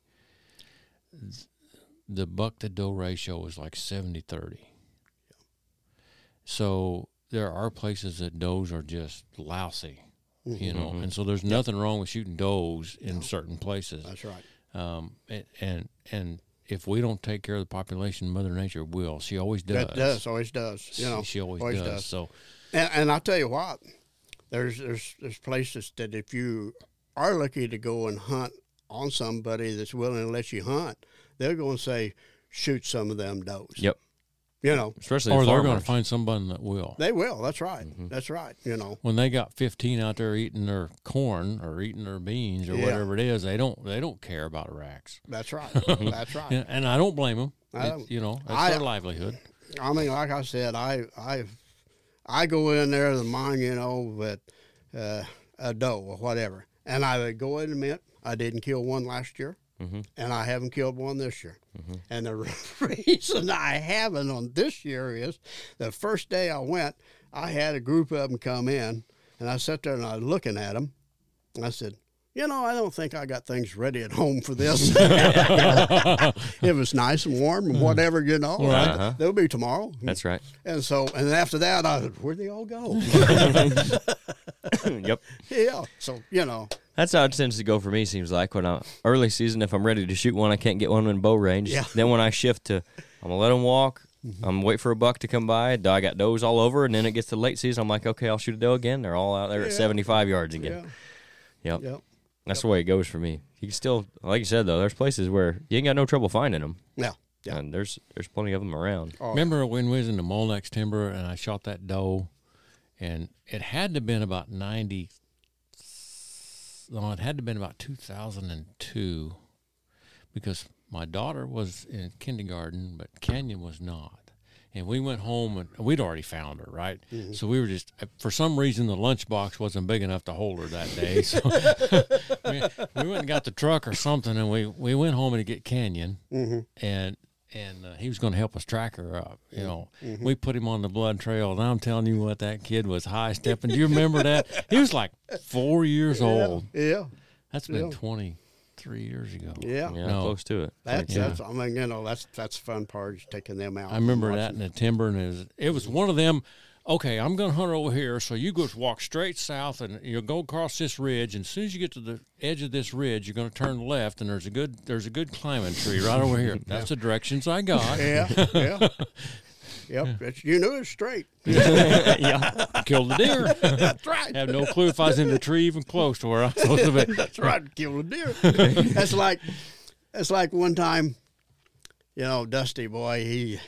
the buck to doe ratio was like 70 30. So there are places that does are just lousy, you know, and so there's nothing wrong with shooting does in certain places. that's right Um, and, and and if we don't take care of the population, Mother Nature will. She always does. that does always does you know she always, always does. does. So and, and i'll tell you what there's there's there's places that if you are lucky to go and hunt on somebody that's willing to let you hunt they're going to say shoot some of them does Yep. you know Especially or the they're going to find somebody that will. they will that's right Mm-hmm. that's right you know When they got 15 out there eating their corn or eating their beans or Yeah. whatever it is, they don't they don't care about racks. that's right that's right And, and I don't blame them. I don't- you know, that's I- their livelihood. I mean, like I said, I I I go in there the mine, you know, with uh, a doe or whatever, and I would go in and admit I didn't kill one last year, Mhm. and I haven't killed one this year. And the reason I haven't on this year is the first day I went, I had a group of them come in, and I sat there and I was looking at them, and I said. You know, I don't think I got things ready at home for this. it was nice and warm and whatever, you know. Right. Uh-huh. They'll be tomorrow. That's right. And so, and after that, I said, where'd they all go? yep. yeah. So, you know, That's how it tends to go for me. Seems like when I early season, if I'm ready to shoot one, I can't get one in bow range. Yeah. Mm-hmm. Then when I shift to, I'm gonna let them walk. I'm gonna wait for a buck to come by. I got does all over, and then it gets to late season. I'm like, okay, I'll shoot a doe again. They're all out there at 75 yards again. yeah, Yep. yeah. That's the way it goes for me. You can still, like you said though, there's places where you ain't got no trouble finding them, Yeah. Yeah. and there's there's plenty of them around. Oh, Remember when we was in the Molnex timber and I shot that doe, and it had to have been about ninety. No, it had to have been about two thousand and two, because my daughter was in kindergarten, but Canyon was not, and we went home and we'd already found her, right? Mm-hmm. So we were just for some reason the lunchbox wasn't big enough to hold her that day. So we, we went and got the truck or something, and we we went home to get Canyon, Mm-hmm. and and uh, he was going to help us track her up. You know, Mm-hmm. we put him on the blood trail, and I'm telling you what, that kid was high stepping. Do you remember that? He was like four years old. Yeah, That's been Yeah. 23 years ago. yeah. Yeah, No. close to it. That's, Yeah. that's I mean, you know, that's that's the fun part is taking them out. I remember that in the timber, and it was, it was one of them. Okay, I'm going to hunt over here, so you just walk straight south, and you'll go across this ridge. And as soon as you get to the edge of this ridge, you're going to turn left, and there's a good there's a good climbing tree right over here. That's the directions I got. Yeah, yeah. Yep, it's, you knew it was straight. yeah. Killed the deer. That's right. Have no clue if I was in the tree even close to where I was supposed to be. That's right. Kill a deer. that's like that's like one time, you know, Dusty boy. He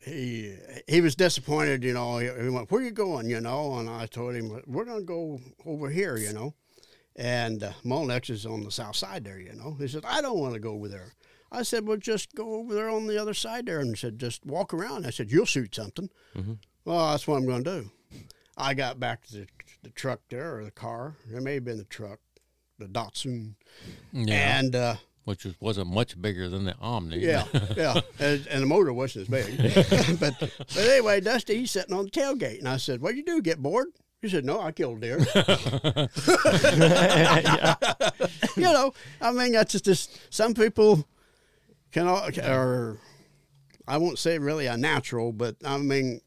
he he was disappointed. You know, he, he went, "Where you going?" You know, and I told him, "We're gonna go over here." You know, and uh, Molnex is on the south side there. You know, he said, "I don't want to go over there." I said, "Well, just go over there on the other side there," and he said, "Just walk around." I said, "You'll shoot something." Well, that's what I'm going to do. I got back to the, the truck there or the car. It may have been the truck, the Datsun, Yeah, and uh, which was, wasn't much bigger than the Omni. yeah, yeah, and, and the motor wasn't as big. but but anyway, Dusty he's sitting on the tailgate, and I said, "What you do? Get bored?" He said, "No, I killed a deer." you know, I mean, that's just, just some people can all- are. I won't say really a natural, but I mean,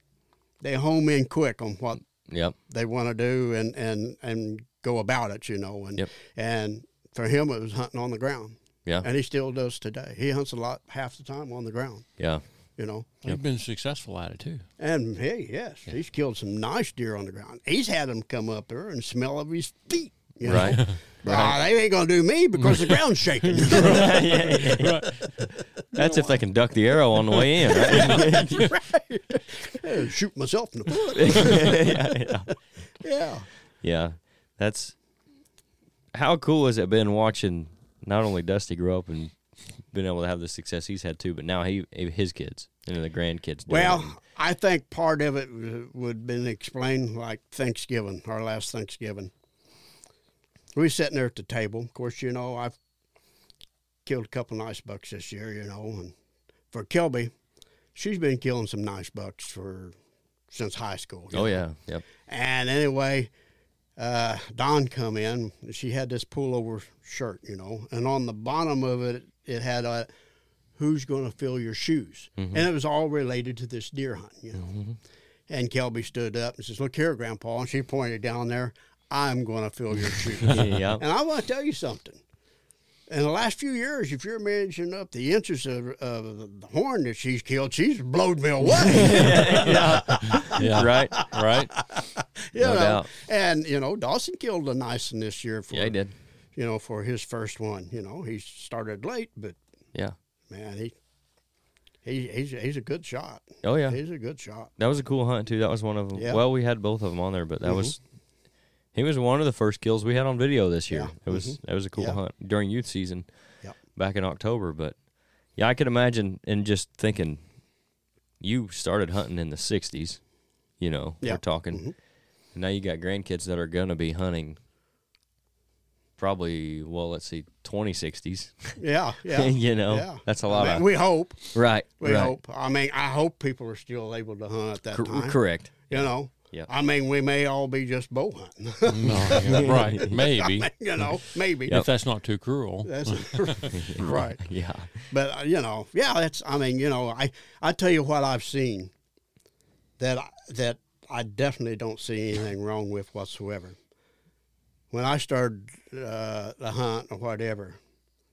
they home in quick on what Yep. they want to do and and and go about it, you know. And Yep. and for him, it was hunting on the ground, Yeah. and he still does today. He hunts a lot, half the time on the ground, Yeah. you know. You've been successful at it too. And hey, yes, he's killed some nice deer on the ground. He's had them come up there and smell of his feet. You know? Right. Ah, they ain't gonna do me because the ground's shaking. yeah, yeah, yeah. That's if they can duck the arrow on the way in, right? Yeah, Shoot myself in the foot. yeah, yeah. Yeah. Yeah, that's how cool has it been watching not only Dusty grow up and been able to have the success he's had too, but now he his kids and the grandkids. Well, I think part of it would have been explained like Thanksgiving, our last Thanksgiving. We was sitting there at the table. Of course, you know, I've killed a couple nice bucks this year, you know, and for Kelby, she's been killing some nice bucks for since high school. oh know. yeah, yep, And anyway, uh, Dawn come in. She had this pullover shirt, you know, and on the bottom of it, it had a "Who's going to fill your shoes?" and it was all related to this deer hunt, you know. And Kelby stood up and says, "Look here, Grandpa," and she pointed down there. I'm going to fill your shoes. yeah, And I want to tell you something. In the last few years, if you're managing up the inches of, of the horn that she's killed, she's blowed me away. Yeah. right, Right. you No know. doubt. And you know, Dawson killed a nice one this year for yeah, he did, you know for his first one. You know, he started late, but yeah, man, he he he's he's a good shot. oh yeah, He's a good shot. that was a cool hunt too. That was one of them. Yeah. Well, we had both of them on there, but that Mhm. was he was one of the first kills we had on video this year. Yeah. It was that was a cool Yeah. hunt during youth season, Yep. back in October. But yeah, I could imagine and just thinking, you started hunting in the '60s. You know, Yeah. we're talking. Mhm. And now you got grandkids that are gonna be hunting. Probably well, let's see, 2060s. Yeah, yeah. you know, yeah. that's a lot mean, of we hope. right. We right. hope. I mean, I hope people are still able to hunt at that Cor- time. correct. You know. Yeah. I mean, we may all be just bow hunting. No, yeah, right. Maybe. you know, maybe. If that's not too cruel. That's right. Yeah. But uh, you know, yeah, that's. I mean, you know, I I tell you what I've seen that I, that I definitely don't see anything wrong with whatsoever. When I started uh, the hunt or whatever,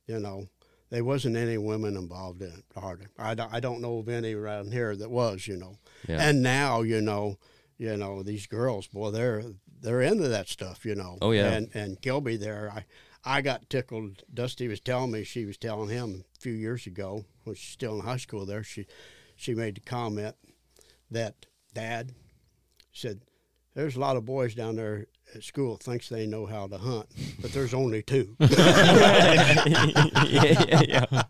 you know, there wasn't any women involved in it hardly. I, don't- I don't know of any around here that was, you know. Yeah. And now, you know, you know these girls, boy, they're they're into that stuff, you know. Oh, yeah. And and Kilby there, I I got tickled. Dusty was telling me she was telling him a few years ago when she's still in high school. There, she she made the comment that Dad said, "There's a lot of boys down there at school thinks they know how to hunt, but there's only two. yeah, yeah, yeah.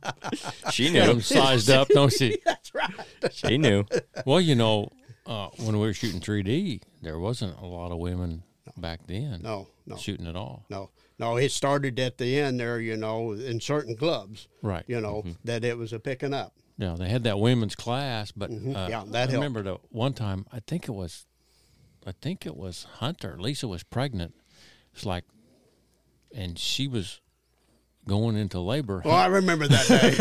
She Got knew. them sized up, don't she? That's right. She knew. Well, you know, uh, when we were shooting 3D, there wasn't a lot of women back then No, no, shooting at all. no, no. It started at the end there, you know, in certain clubs, Right. you know, that it was a picking up. Yeah, they had that women's class, but uh, Mm-hmm. Yeah, that I helped. remember the one time. I think it was, I think it was Hunter. Lisa was pregnant. It's like, and she was going into labor. Well, I remember that day.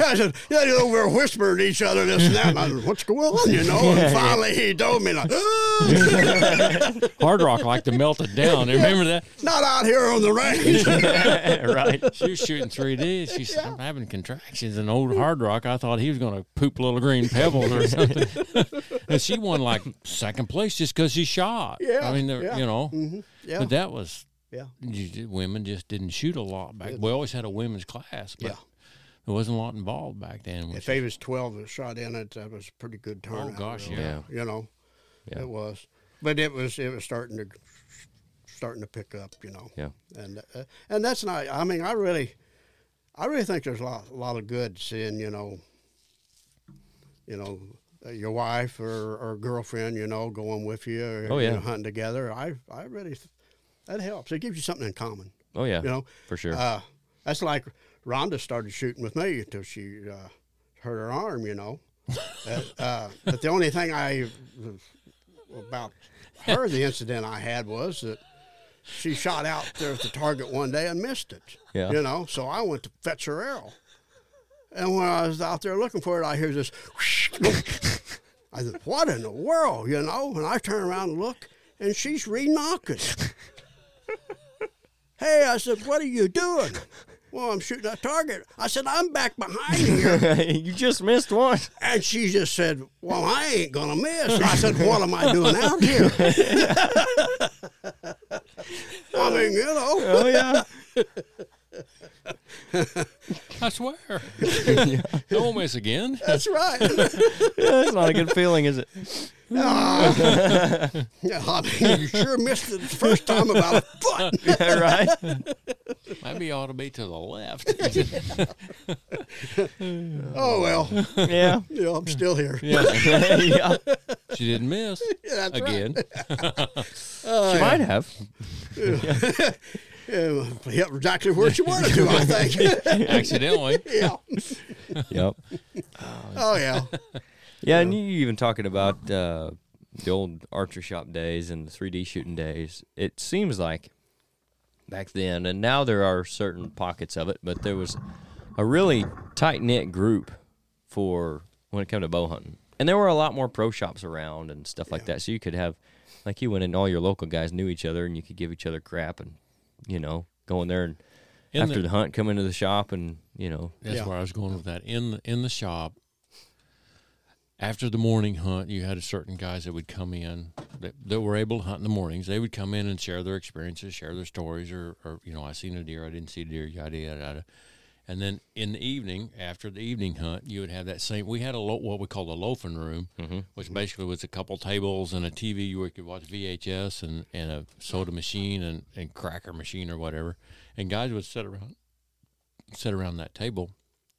I said, yeah, you know, we were whispering to each other this and that. And I said, what's going on, you know? And finally he told me, like, "Ah, Hard Rock like to melt it down. Remember that? not out here on the range. right. She was shooting 3D. She said, I'm having contractions. And old Hard Rock, I thought he was going to poop little green pebbles or something. and she won like second place just because she shot. Yeah, I mean, yeah. you know, Mhm, yeah, but that was, yeah. you, women just didn't shoot a lot back. We always had a women's class, but Yeah. there wasn't a lot involved back then. If they was 12 that shot in it, that was a pretty good turnout. Oh gosh, really. yeah. You know, Yeah. it was. But it was it was starting to starting to pick up, you know. Yeah. And uh, and that's not I mean, I really I really think there's a lot, a lot of good seeing, you know, you know, uh, your wife or, or girlfriend, you know, going with you or Oh, you yeah. know, hunting together. I I really th- that helps. It gives you something in common, Oh yeah. you know. For sure. Uh, that's like Rhonda started shooting with me until she uh, hurt her arm, you know. uh, uh, but the only thing I about her, the incident I had was that she shot out there at the target one day and missed it. Yeah. You know, so I went to fetch her arrow. And when I was out there looking for it, I hear this. I said, "What in the world?" You know, and I turn around and look, and she's re-nocking. Hey, I said, "What are you doing?" Well, I'm shooting a target. I said, "I'm back behind here," you just missed one. and she just said, "Well, I ain't gonna miss." I said, "What am I doing out here?" I mean, you know. Oh yeah. I swear. Don't miss again. That's right. That's not a good feeling, is it? Ah. Yeah, I mean, you sure missed it the first time about a foot. Yeah, right. Maybe you ought to be to the left. Oh well, Yeah. yeah, I'm still here. yeah. she didn't miss Yeah, that's right. again. Oh, she might have. Yeah, yeah, exactly where she wanted to, I think. Accidentally. yeah. Yep. Oh yeah. Yeah, and you even talking about uh, the old archer shop days and the 3D shooting days. It seems like back then, and now there are certain pockets of it, but there was a really tight knit group for when it came to bow hunting, and there were a lot more pro shops around and stuff like that. So you could have, like, you went in, all your local guys knew each other, and you could give each other crap, and you know, going there and In after the- the hunt, come into the shop, and you know, That's Yeah. where I was going with that. In the, in the shop, after the morning hunt, you had a certain guys that would come in that, that were able to hunt in the mornings. They would come in and share their experiences, share their stories, or, or you know, I seen a deer, I didn't see a deer, yada yada yada. And then in the evening, after the evening hunt, you would have that same. We had a lo- what we called a loafing room, which basically was a couple tables and a TV where you could watch VHS and, and a soda machine and, and cracker machine or whatever. And guys would sit around sit around that table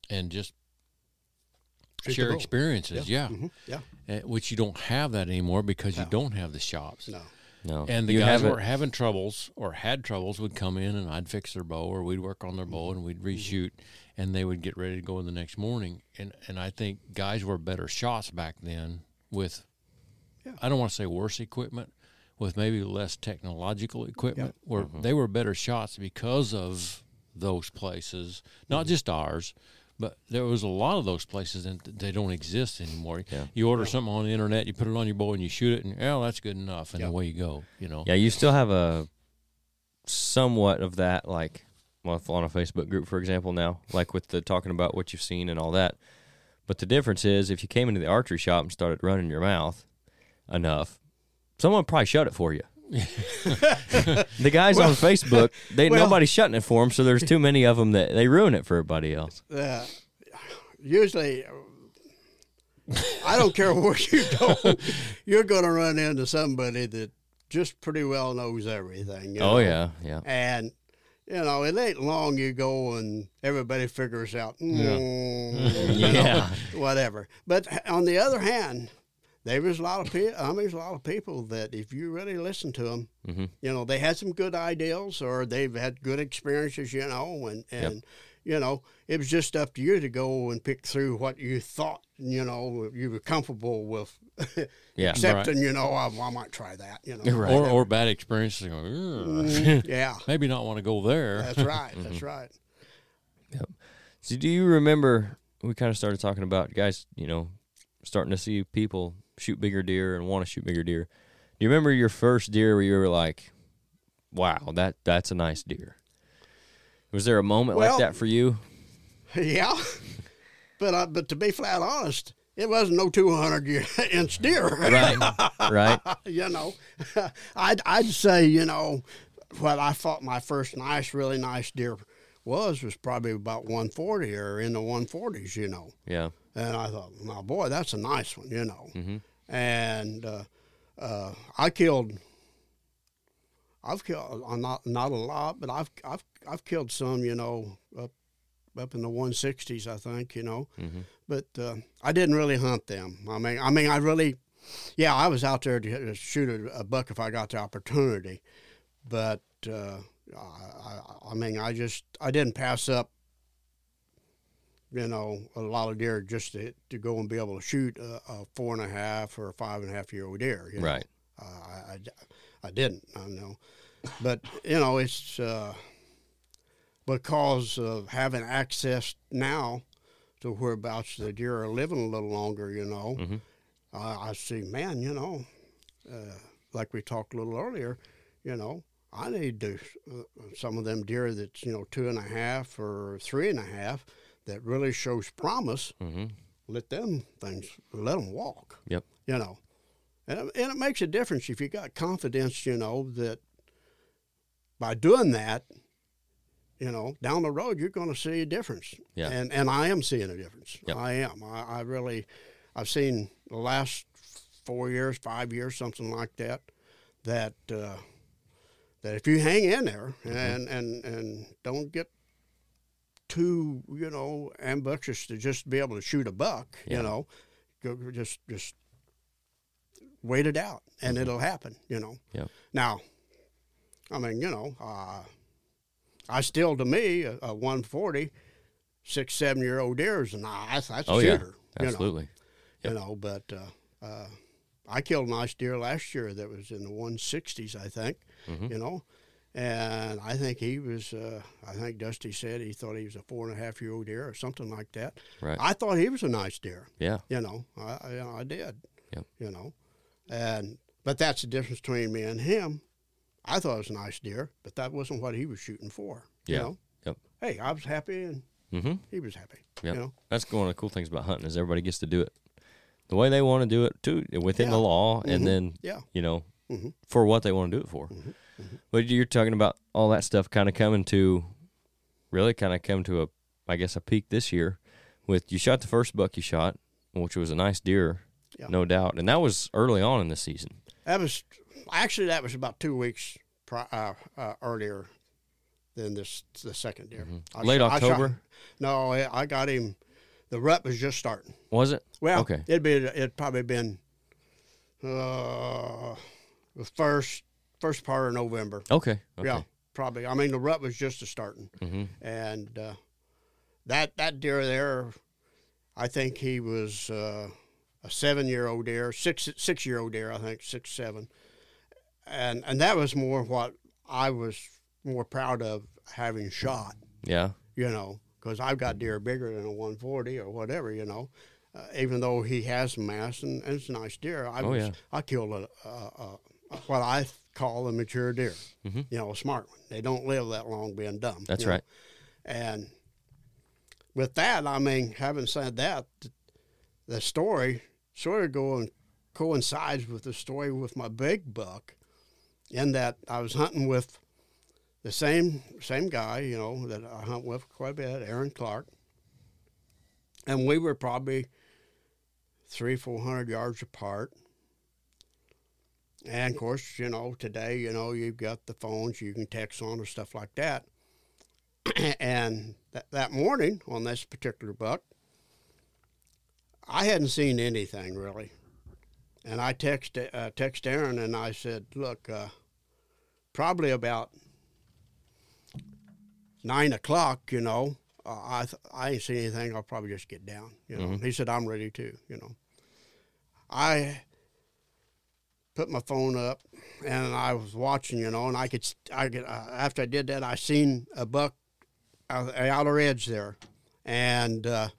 and just Shoot share experiences. Yeah, Mhm, Yeah. Uh, which you don't have that anymore because you don't have the shops. No. No, And the you guys have who were having troubles or had troubles would come in and I'd fix their bow or we'd work on their bow mm-hmm. and we'd mm-hmm. reshoot and they would get ready to go in the next morning. And and I think guys were better shots back then with Yeah. I don't want to say worse equipment, with maybe less technological equipment where mm-hmm. they were better shots because of those places. Not just ours, but there was a lot of those places and they don't exist anymore. Yeah. You order something on the internet, you put it on your bow and you shoot it and oh that's good enough and Yeah. away you go, you know. Yeah, you still have a somewhat of that, like well, on a Facebook group, for example, now, like with the talking about what you've seen and all that. But the difference is, if you came into the archery shop and started running your mouth enough, someone probably shut it for you. the guys on Facebook, they well- nobody's shutting it for them, so there's too many of them that they ruin it for everybody else. Uh, usually, I don't care where you go, you're going to run into somebody that just pretty well knows everything. you Oh yeah, yeah, And you know, it ain't long you go and everybody figures out, mm, you know, Yeah. whatever. But on the other hand, there was a lot of people. I mean, there's a lot of people that if you really listen to them, hmm you know, they had some good ideals or they've had good experiences, you know, and and you know, it was just up to you to go and pick through what you thought, you know, you were comfortable with Yeah. accepting. You know, I, I might try that. You know, Right. Or, or bad experiences. Mm, yeah, Maybe not want to go there. that's right. That's right. Yep. So do you remember we kind of started talking about guys, you know, starting to see people shoot bigger deer and want to shoot bigger deer. Do you remember your first deer where you were like, "Wow, that that's a nice deer"? Was there a moment Well- like that for you? Yeah, but uh, but to be flat honest, it wasn't no two hundred inch deer. Right, right. you know, I'd I'd say you know what I thought my first nice, really nice deer was was probably about one forty or in the one forties. You know, Yeah. and I thought, my boy, that's a nice one. You know, hmm and uh, uh, I killed. I've killed uh, not not a lot, but I've I've I've killed some, you know, up up in the 160s, I think, you know. hmm But uh, I didn't really hunt them. I mean, I mean, I really, yeah, I was out there to, shoot a, a buck if I got the opportunity, but uh, I, I, I mean, I just I didn't pass up. You know, a lot of deer just to, to go and be able to shoot a, a four and a half or a five and a half year old deer. You know? Right. Uh, I, I, I didn't. I know, but you know, it's uh, because of having access now to whereabouts the deer are living a little longer. You know, hmm I I see, man. You know, uh, like we talked a little earlier. You know, I need to uh, some of them deer that's you know two and a half or three and a half that really shows promise hmm let them things let them walk. Yep. You know, and it- and it makes a difference if you got confidence. You know that by doing that, you know, down the road you're going to see a difference. Yeah. And and I am seeing a difference. Yep. I am. I, I really, I've seen the last four years, five years, something like that. That uh, that if you hang in there Mm-hmm. and and and don't get too you know ambitious to just be able to shoot a buck Yeah. you know go just just wait it out and Mhm. it'll happen you know Yep. now i mean you know uh, i still to me a, a 140 six seven year old deer is a nice that's a Oh, yeah. shooter you know Absolutely. you know but uh, uh, i killed a nice deer last year that was in the 160s i think hmm you know. And I think he was, uh, I think Dusty said he thought he was a four and a half year old deer or something like that. Right. I thought he was a nice deer, Yeah. you know, I, I, I did, Yep. you know. And, but that's the difference between me and him. I thought it was a nice deer, but that wasn't what he was shooting for, Yeah. you know. Yep. Hey, I was happy and hmm he was happy, Yep. you know. That's one of the cool things about hunting is everybody gets to do it the way they want to do it too, within the Yeah. law, Mhm. and then Yeah. you know Mhm. for what they want to do it for. But you're talking about all that stuff kind of coming to, really kind of come to a, I guess a peak this year, with you shot the first buck you shot, which was a nice deer, Yeah. no doubt, and that was early on in the season. That was, actually, that was about two weeks pri- uh, uh, earlier than this, the second deer. Mhm. I Late shot- I shot- October? no, I I got him. The rut was just starting. Was it? Well, Okay. it'd be it'd probably been uh, the first first part of November. Okay. Okay. Yeah, probably. I mean, the rut was just a starting, hmm and uh, that that deer there, I think he was uh, a seven year old deer, six six year old deer. I think six seven, and and that was more what I was more proud of having shot Yeah. you know, because I've got deer bigger than a 140 or whatever, you know. Uh, even though he has mass and, and it's a nice deer, I Oh, was, yeah. I killed a, a, a, what I call a mature deer. Mhm. You know, a smart one. They don't live that long being dumb. That's you know. right. And with that, I mean, having said that, the story sort of going coincides with the story with my big buck, in that I was hunting with the same same guy, you know, that I hunt with quite a bit, Aaron Clark, and we were probably three four hundred yards apart. And of course, you know, today, you know, you've got the phones you can text on or stuff like that. and th- that morning on this particular buck, I hadn't seen anything really. And I text uh, text Aaron and I said, "Look, uh, probably about nine o'clock, you know, uh, I th- I ain't seen anything. I'll probably just get down, you know." He said, "I'm ready too," you know. I put my phone up and I was watching, you know, and I could, I could, uh, after I did that, I seen a buck out, outer edge there, and uh,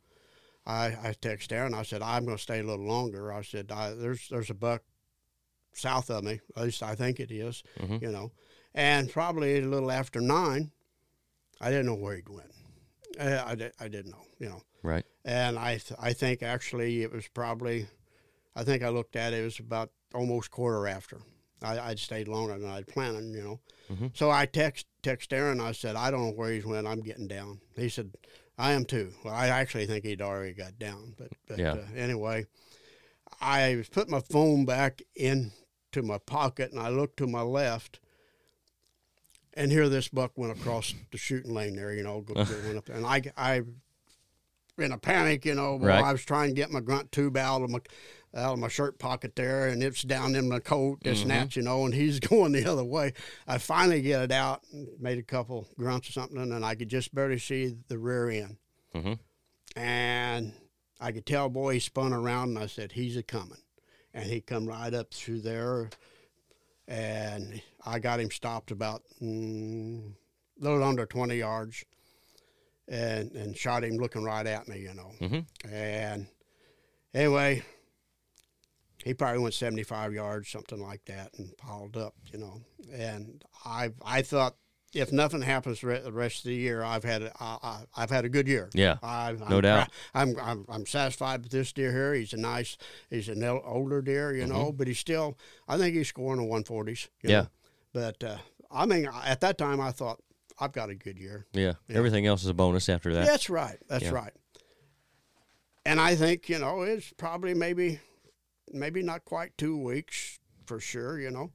I, I texted Aaron. I said, I'm going to stay a little longer. I said, I, there's, there's a buck south of me, at least I think it is, Mhm. you know, and probably a little after nine, I didn't know where he'd went. Uh, I, di- I didn't know, you know. Right. And I, th- I think actually it was probably, I think I looked at it, it was about almost quarter after. I, I'd stayed longer than I'd planned, you know. Mhm. So I text text Aaron. I said, I don't know where he's went. I'm getting down. He said, I am too. Well, I actually think he'd already got down. But, but Yeah. uh, anyway, I was put my phone back into my pocket and I looked to my left. And here this buck went across the shooting lane there, you know, went up there. And I, I, in a panic, you know, Right. I was trying to get my grunt tube out of my out of my shirt pocket there, and it's down in my coat, this and that, you know, and he's going the other way. I finally get it out, made a couple grunts or something, and I could just barely see the rear end. Mhm. And I could tell, boy, he spun around, and I said, he's a coming. And he come right up through there, and I got him stopped about mm, a little under 20 yards and, and shot him looking right at me, you know. Mhm. And anyway, he probably went 75 yards, something like that, and piled up, you know. And I I thought if nothing happens re- the rest of the year, I've had a, I, I, I've had a good year. Yeah. I, I'm No doubt. prou- I'm, I'm I'm satisfied with this deer here. He's a nice, he's an older deer, you know, but he's still. I think he's scoring the 140s. you Mm-hmm. Yeah. know. But uh, I mean, at that time, I thought I've got a good year. Yeah. Everything else is a bonus after that. That's right. That's Yeah. right. And I think you know it's probably maybe, maybe not quite two weeks for sure. You know,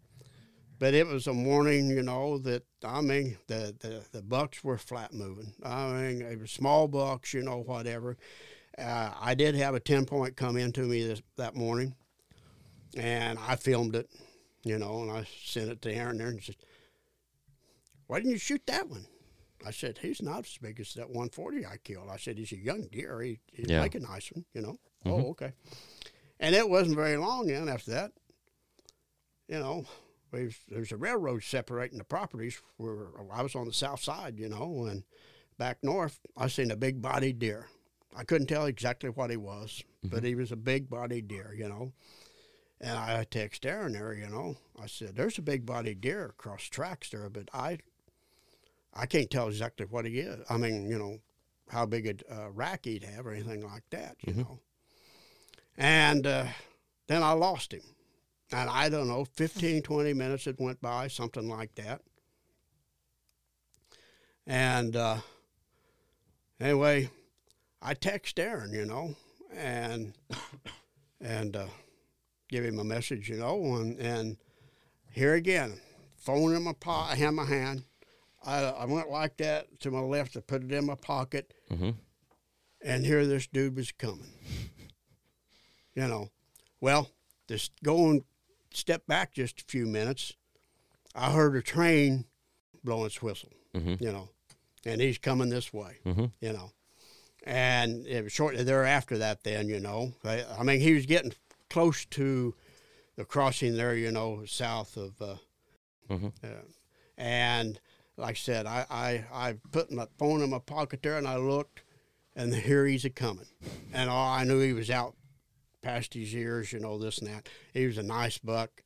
but it was a morning. You know that I mean the the, the bucks were flat moving. I mean it was small bucks. You know whatever. Uh, I did have a ten point come into me this, that morning, and I filmed it. You know, and I sent it to Aaron there and said, "Why didn't you shoot that one?" I said, he's not as big as that 140 I killed. I said, he's a young deer. He, he'd Yeah. make a nice one, you know. Oh, okay. And it wasn't very long then after that. You know, we've, there's a railroad separating the properties where I was on the south side, you know, and back north, I seen a big bodied deer. I couldn't tell exactly what he was, but he was a big bodied deer, you know. And I text Aaron there, you know. I said, "There's a big bodied deer across tracks there, but I, I can't tell exactly what he is. I mean, you know, how big a uh, rack he'd have or anything like that, you know." And uh, then I lost him, and I don't know, 15, 20 minutes had went by, something like that. And uh, anyway, I text Aaron, you know, and and uh, give him a message, you know, and, and here again, phone in my po- hand, my hand. I, I went like that to my left, I put it in my pocket, Mm-hmm. and here this dude was coming. You know, well, just going step back just a few minutes, I heard a train blowing its whistle. Mhm. You know, and he's coming this way. Mhm. You know, and it was shortly thereafter that. Then you know, I, I mean, he was getting close to the crossing there. You know, south of. Uh, Mhm. uh, and like I said, I, I, I put my phone in my pocket there and I looked, and here he's a coming. And all I knew he was out past his ears, you know, this and that. He was a nice buck,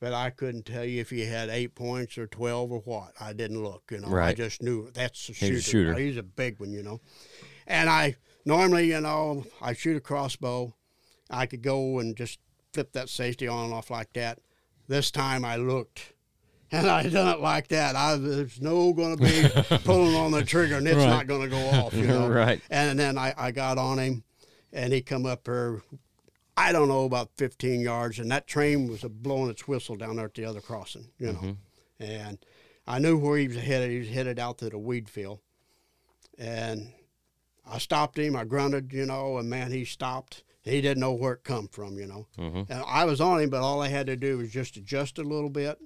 but I couldn't tell you if he had eight points or 12 or what. I didn't look, you know. I just knew that's a He's shooter. a shooter. He's a big one, you know. And I normally, you know, I shoot a crossbow. I could go and just flip that safety on and off like that. This time I looked and I done it like that. I there's no going to be pulling on the trigger, and it's Right. not going to go off. You know, Right. And then I, I got on him, and he come up there. I don't know about 15 yards, and that train was blowing its whistle down there at the other crossing. You know, and I knew where he was headed. He was headed out to the weed field, and I stopped him. I grunted, you know, and man, he stopped. He didn't know where it come from, you know. Mm-hmm. And I was on him, but all I had to do was just adjust a little bit.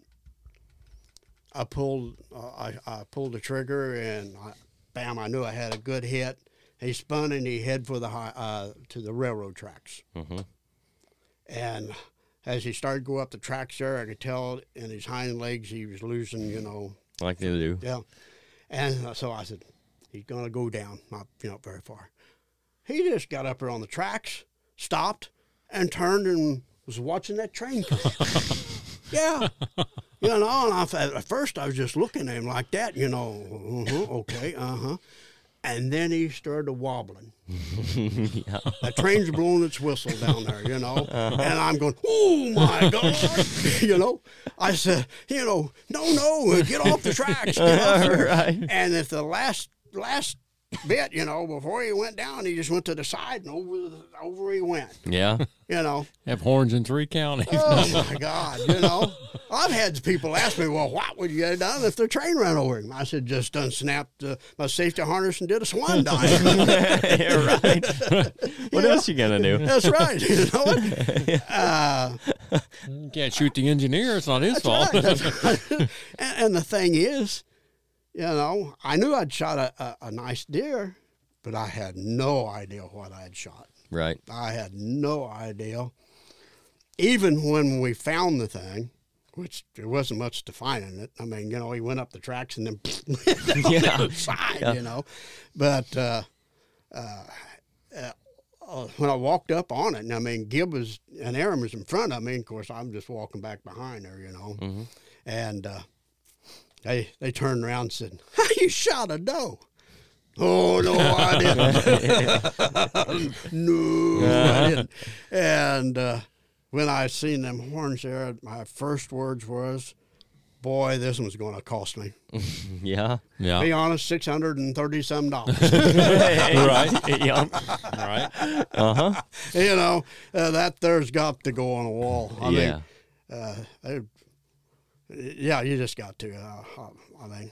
I pulled, uh, I, I pulled the trigger, and I, bam! I knew I had a good hit. He spun and he head for the high, uh, to the railroad tracks. Mm-hmm. And as he started to go up the tracks there, I could tell in his hind legs he was losing, you know, Like they do. yeah. And so I said, he's going to go down, not, you know, very far. He just got up there on the tracks, stopped, and turned and was watching that train come. yeah. You know, and I, at first I was just looking at him like that, you know, uh-huh, okay, uh huh. And then he started wobbling. yeah. The train's blowing its whistle down there, you know, uh-huh. and I'm going, oh my God, you know. I said, you know, no, no, get off the tracks, get off. Right. And if the last last bit, you know, before he went down, he just went to the side and over the, over he went, Yeah. you know. Have horns in three counties. Oh my God, you know. I've had people ask me, well, what would you have done if the train ran over him? I said, just unsnapped uh, my safety harness and did a swan dive. yeah, right. what else you gonna do? That's right. You know what? Uh, You can't shoot the engineer. It's not his fault. Right, that's right. and, and the thing is, you know, I knew I'd shot a, a, a nice deer, but I had no idea what I had shot. Right. I had no idea. Even when we found the thing, which there wasn't much to finding it. I mean, you know, he went up the tracks and then Yeah. the side, Yeah. you know. But uh, uh, uh, when I walked up on it, and I mean, Gib was and Aaron was in front of me. Of course, I'm just walking back behind her, you know. Mhm. And uh, they they turned around and said, "How you shot a doe?" Oh no, I didn't. no, I didn't. And uh, when I seen them horns there, my first words was, "Boy, this one's going to cost me." Yeah. yeah. Be honest, six hundred and thirty some dollars. right. yeah. Right. Uh huh. you know, uh, that there's got to go on a wall. I Yeah. mean, uh, they- yeah, you just got to. Uh, I mean,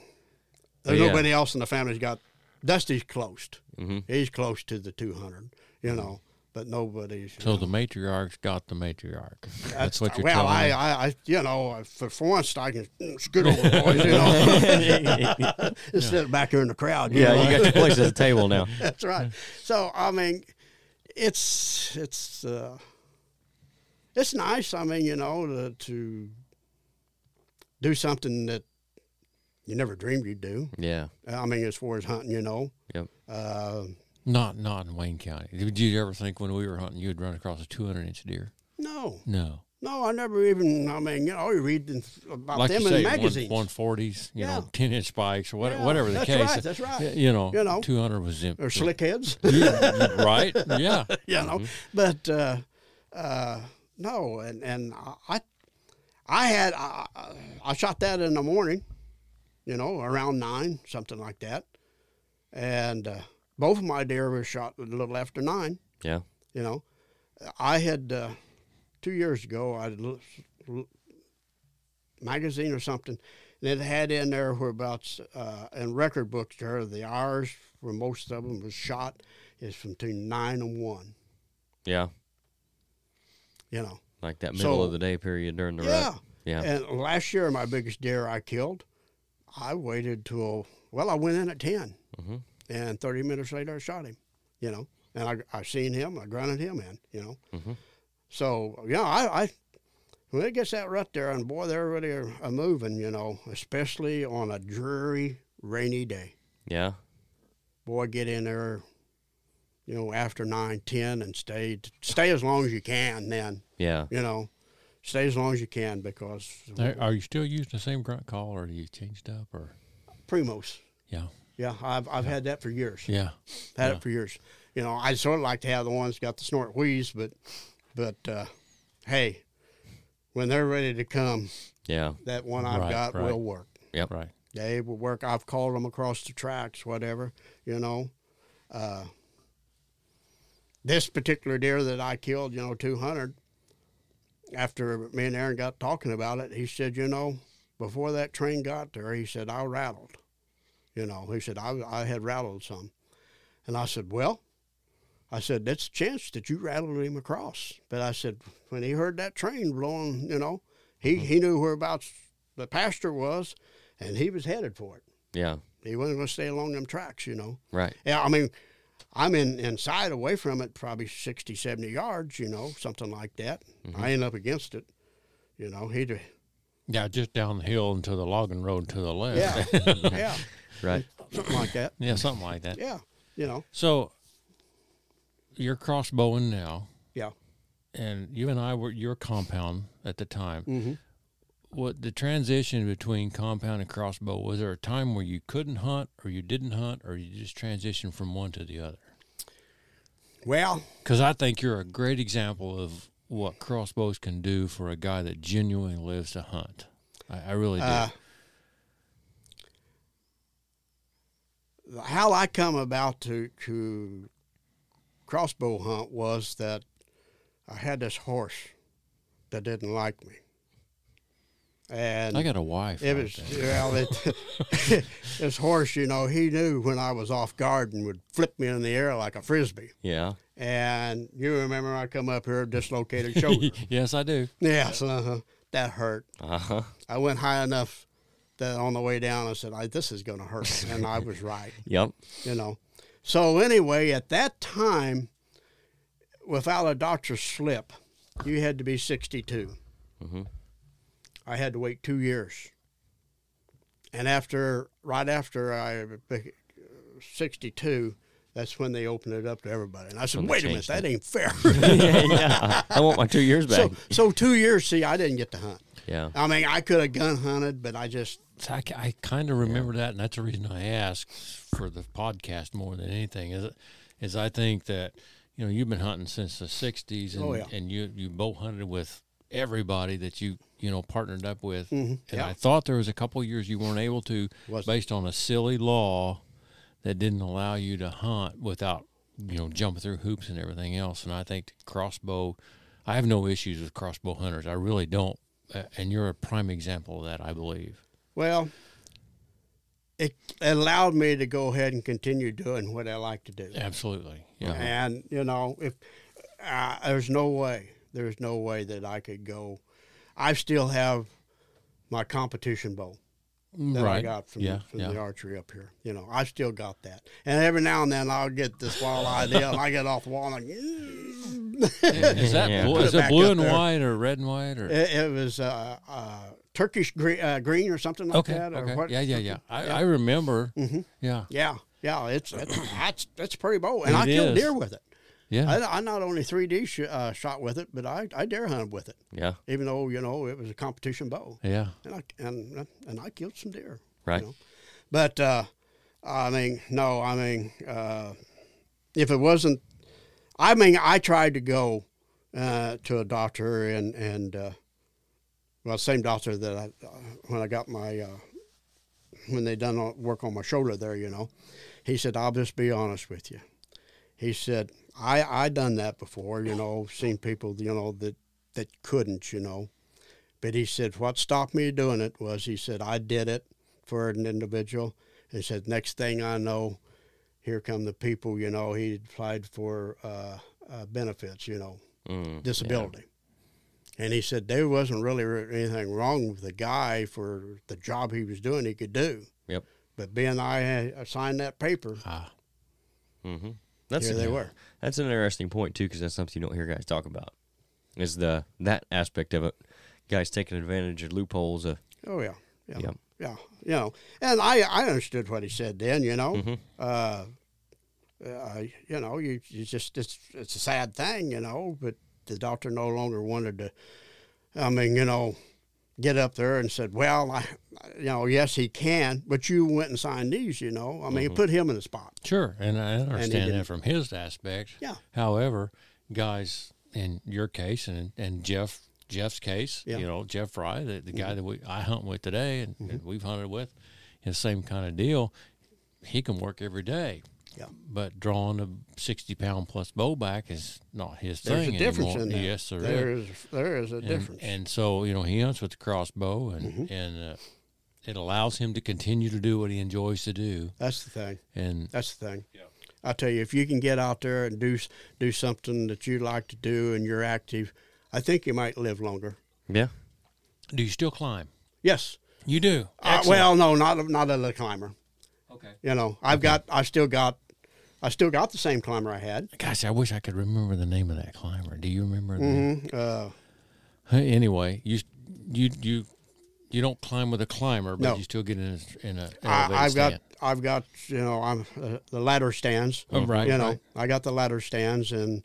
there's Yeah. nobody else in the family's got. Dusty's close. hmm He's close to the 200, you know, but nobody's. So know. the matriarch's got the matriarch. That's, what you're well, telling I, me. I, I, you know, for, for once I can scoot over, the boys, you know, instead of back here in the crowd. You Yeah, know? you got your place at the table now. That's right. So I mean, it's it's uh, it's nice. I mean, you know, to, to do something that you never dreamed you'd do. Yeah. I mean, as far as hunting, you know. Yep. Uh, Not not in Wayne County. Did you ever think when we were hunting you'd run across a 200 inch deer? no, No. no, I never even. I mean, you know, you read about Like them you in say, magazines. one forties, you Yeah. know, ten inch spikes or what, Yeah, whatever the that's case. right, that's right. You know, You know. two hundred was in, or slick heads. right? Yeah. you know. But uh, uh, no, and and I, I had I, I shot that in the morning, you know, around nine, something like that, and uh, both of my deer were shot a little after nine. Yeah. You know, I had uh, two years ago I had a little- little magazine or something, and it had in there whereabouts uh, in record books there the hours where most of them was shot is from between nine and one. Yeah. You know. Like that middle So- of the day period during the Yeah. rut. Yeah. And last year, my biggest deer I killed, I waited till, well, I went in at 10. Mhm. And 30 minutes later, I shot him, you know. And I, I seen him, I grunted him in, you know. Mhm. So, yeah, I, I, when it gets that rut there, and boy, they're really a, a moving, you know, especially on a dreary, rainy day. Yeah. Boy, get in there, you know, after 9, 10 and stay, stay as long as you can then, Yeah. you know. Stay as long as you can because Are are you still using the same grunt call, or do you changed up, or Primos. yeah, Yeah, I've I've had that for years. yeah, Had yeah. it for years. You know, I sort of like to have the ones got the snort wheeze, but but uh, hey, when they're ready to come, Yeah. that one I've Right, got right. will work. Yep, right? They will work. I've called them across the tracks, whatever. You know, uh, this particular deer that I killed, you know, two hundred. After me and Aaron got talking about it, he said, you know, before that train got there, he said I rattled. You know, he said, I, I had rattled some. And I said, Well, I said, that's a chance that you rattled him across. But I said, when he heard that train blowing, you know, he, mm-hmm. he knew whereabouts the pasture was and he was headed for it. Yeah. He wasn't going to stay along them tracks, you know. Right. Yeah, I mean, I'm in inside away from it, probably 60, 70 yards, you know, something like that. Mm-hmm. I ain't up against it. You know, he'd, Yeah, just down the hill into the logging road to the left. yeah, yeah, Right. something like that. yeah, something like that. Yeah, you know, So you're crossbowing now, yeah. and you and I were your compound at the time. Mm-hmm. What the transition between compound and crossbow was there a time where you couldn't hunt, or you didn't hunt, or you just transitioned from one to the other? Well, Because I think you're a great example of what crossbows can do for a guy that genuinely lives to hunt. I, I really do. uh, how I come about to to crossbow hunt was that I had this horse that didn't like me, and I got a wife. It was that. well, it, this horse, you know, he knew when I was off guard and would flip me in the air like a frisbee. Yeah. And you remember I come up here dislocated shoulder. yes, I do. yes, uh-huh. that hurt. Uh huh. I went high enough that on the way down I said, I, "This is going to hurt," and I was right. Yep. You know. So anyway, at that time, without a doctor's slip, you had to be 62. Mhm. I had to wait two years. And after, right after I, 62, that's when they opened it up to everybody. And I said, wait a minute, changed that ain't fair. yeah, yeah. I want my two years back. so, so two years, see, I didn't get to hunt. yeah. I mean, I could have gun hunted, but I just, I, I kind of remember that, and that's the reason I asked for the podcast more than anything. Is is I think that you know you've been hunting since the '60s, and, Oh, yeah. and you you bow hunted with everybody that you you know partnered up with. Mhm, And yeah. I thought there was a couple years you weren't able to, Was- based on a silly law that didn't allow you to hunt without you know jumping through hoops and everything else. And I think crossbow, I have no issues with crossbow hunters. I really don't. And you're a prime example of that, I believe. well, it allowed me to go ahead and continue doing what I like to do. Absolutely. Yeah. And you know, if uh, there's no way, there's no way that I could go. I still have my competition bow that I got from, yeah. from yeah. the archery up here. You know, I still got that. And every now and then I'll get this wild idea, and I get off the wall and like, is that Yeah. blue, is it it blue and there. white or red and white or it, it was uh, uh, Turkish green, uh, green or something like okay that. Or okay what, yeah yeah yeah something. I, I remember Mhm. yeah Yeah, yeah, it's, it's that's that's pretty bow, and It I killed is. deer with it. Yeah I, I not only 3D sh- uh, shot with it, but I, I deer hunted with it. Yeah. even though you know it was a competition bow, yeah and I and and I killed some deer. Right. You know? But uh, I mean, no, I mean, uh, if it wasn't, I mean, I tried to go uh, to a doctor and and uh, well, same doctor that I uh, when I got my uh, when they done work on my shoulder there, you know, he said, "I'll just be honest with you." He said, "I I done that before, you know, seen people, you know, that that couldn't, you know." But he said, what stopped me doing it was he said, I did it for an individual. He said, next thing I know, here come the people, you know, he applied for uh, uh, benefits, you know, Mm, disability. And he said, there wasn't really anything wrong with the guy for the job he was doing, he could do. Yep. But being I had signed that paper, ah Mm-hmm. That's here they were. That's an interesting point too, because that's something you don't hear guys talk about. Is the that aspect of it? Guys taking advantage of loopholes. Of, Oh, yeah. Yeah. Yep. Yeah. You know, and I, I understood what he said then, you know. Mhm. uh, uh, you know, you, you just it's it's a sad thing, you know. But the doctor no longer wanted to. I mean, you know, get up there and said, "Well, I, you know, yes, he can, but you went and signed these, you know. I mean, Mhm. put him in the spot." sure and I understand didn't. that from his aspect Yeah. however guys in your case and and Jeff Jeff's case Yeah. Mm-hmm. you know Jeff Fry the, the guy that we I hunt with today and, and we've hunted with the same kind of deal he can work every day Yeah. but drawing a 60 pound plus bow back is not his There's thing a difference anymore. in that. yes there is. there is there is a and, difference. And so you know he hunts with the crossbow, and Mhm. and uh, it allows him to continue to do what he enjoys to do, That's the thing. and That's the thing. Yeah. I tell you, if you can get out there and do do something that you like to do and you're active, I think you might live longer. Yeah. do you still climb? Yes. You do. Uh, well, no, not a- not a climber. Okay. You know, I've got, I still got, I still got the same climber I had. Gosh, I wish I could remember the name of that climber. Do you remember? the hmm Uh, Anyway, you you you you don't climb with a climber, but No. you still get in a, in a elevated I, I've got. I've got, you know, I'm uh, the ladder stands. Oh, right, You know, right. I got the ladder stands, and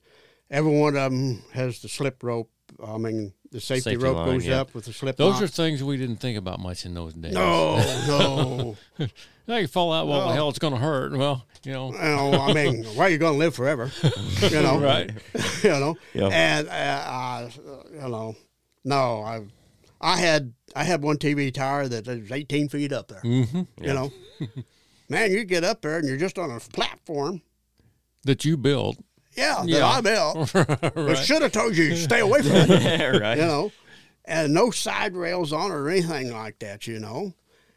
every one of them has the slip rope. I mean, the safety, Safety rope line, goes yeah. up with the slip. Those knot. are things we didn't think about much in those days. no, no. Now you fall out. Well, No. the hell, it's going to hurt. Well, you know. you know, I mean, why are you going to live forever? You know, Right. you know, Yeah. and uh, uh, you know, no, I, I had I had one TV tower that was 18 feet up there. Mm-hmm. You know, man, you get up there and you're just on a platform. That you build. Yeah, that Yeah. I built. I right. should have told you stay away from it. yeah, right. you know, and no side rails on or anything like that. You know,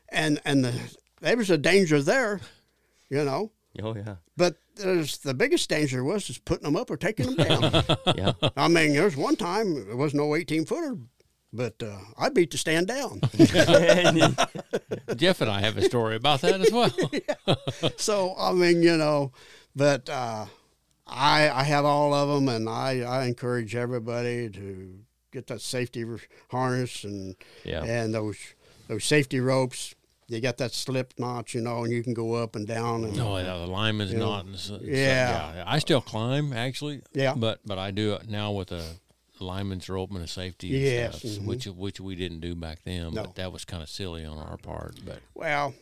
and and the, there was a danger there. You know, Oh yeah. but there's the biggest danger was just putting them up or taking them down. Yeah. I mean, there's one time there was no 18 footer, but uh, I beat the stand down. Jeff and I have a story about that as well. so I mean, you know, but uh, I I have all of them, and I I encourage everybody to get that safety harness and Yeah. and those those safety ropes. You got that slip knot, you know, and you can go up and down. And, No, yeah, the lineman's Yeah. not. and so- so, Yeah. yeah. I still climb actually. Yeah. But but I do it now with a lineman's rope and a safety. Yes, stuff, mhm. which which we didn't do back then. No. But that was kind of silly on our part. But Well,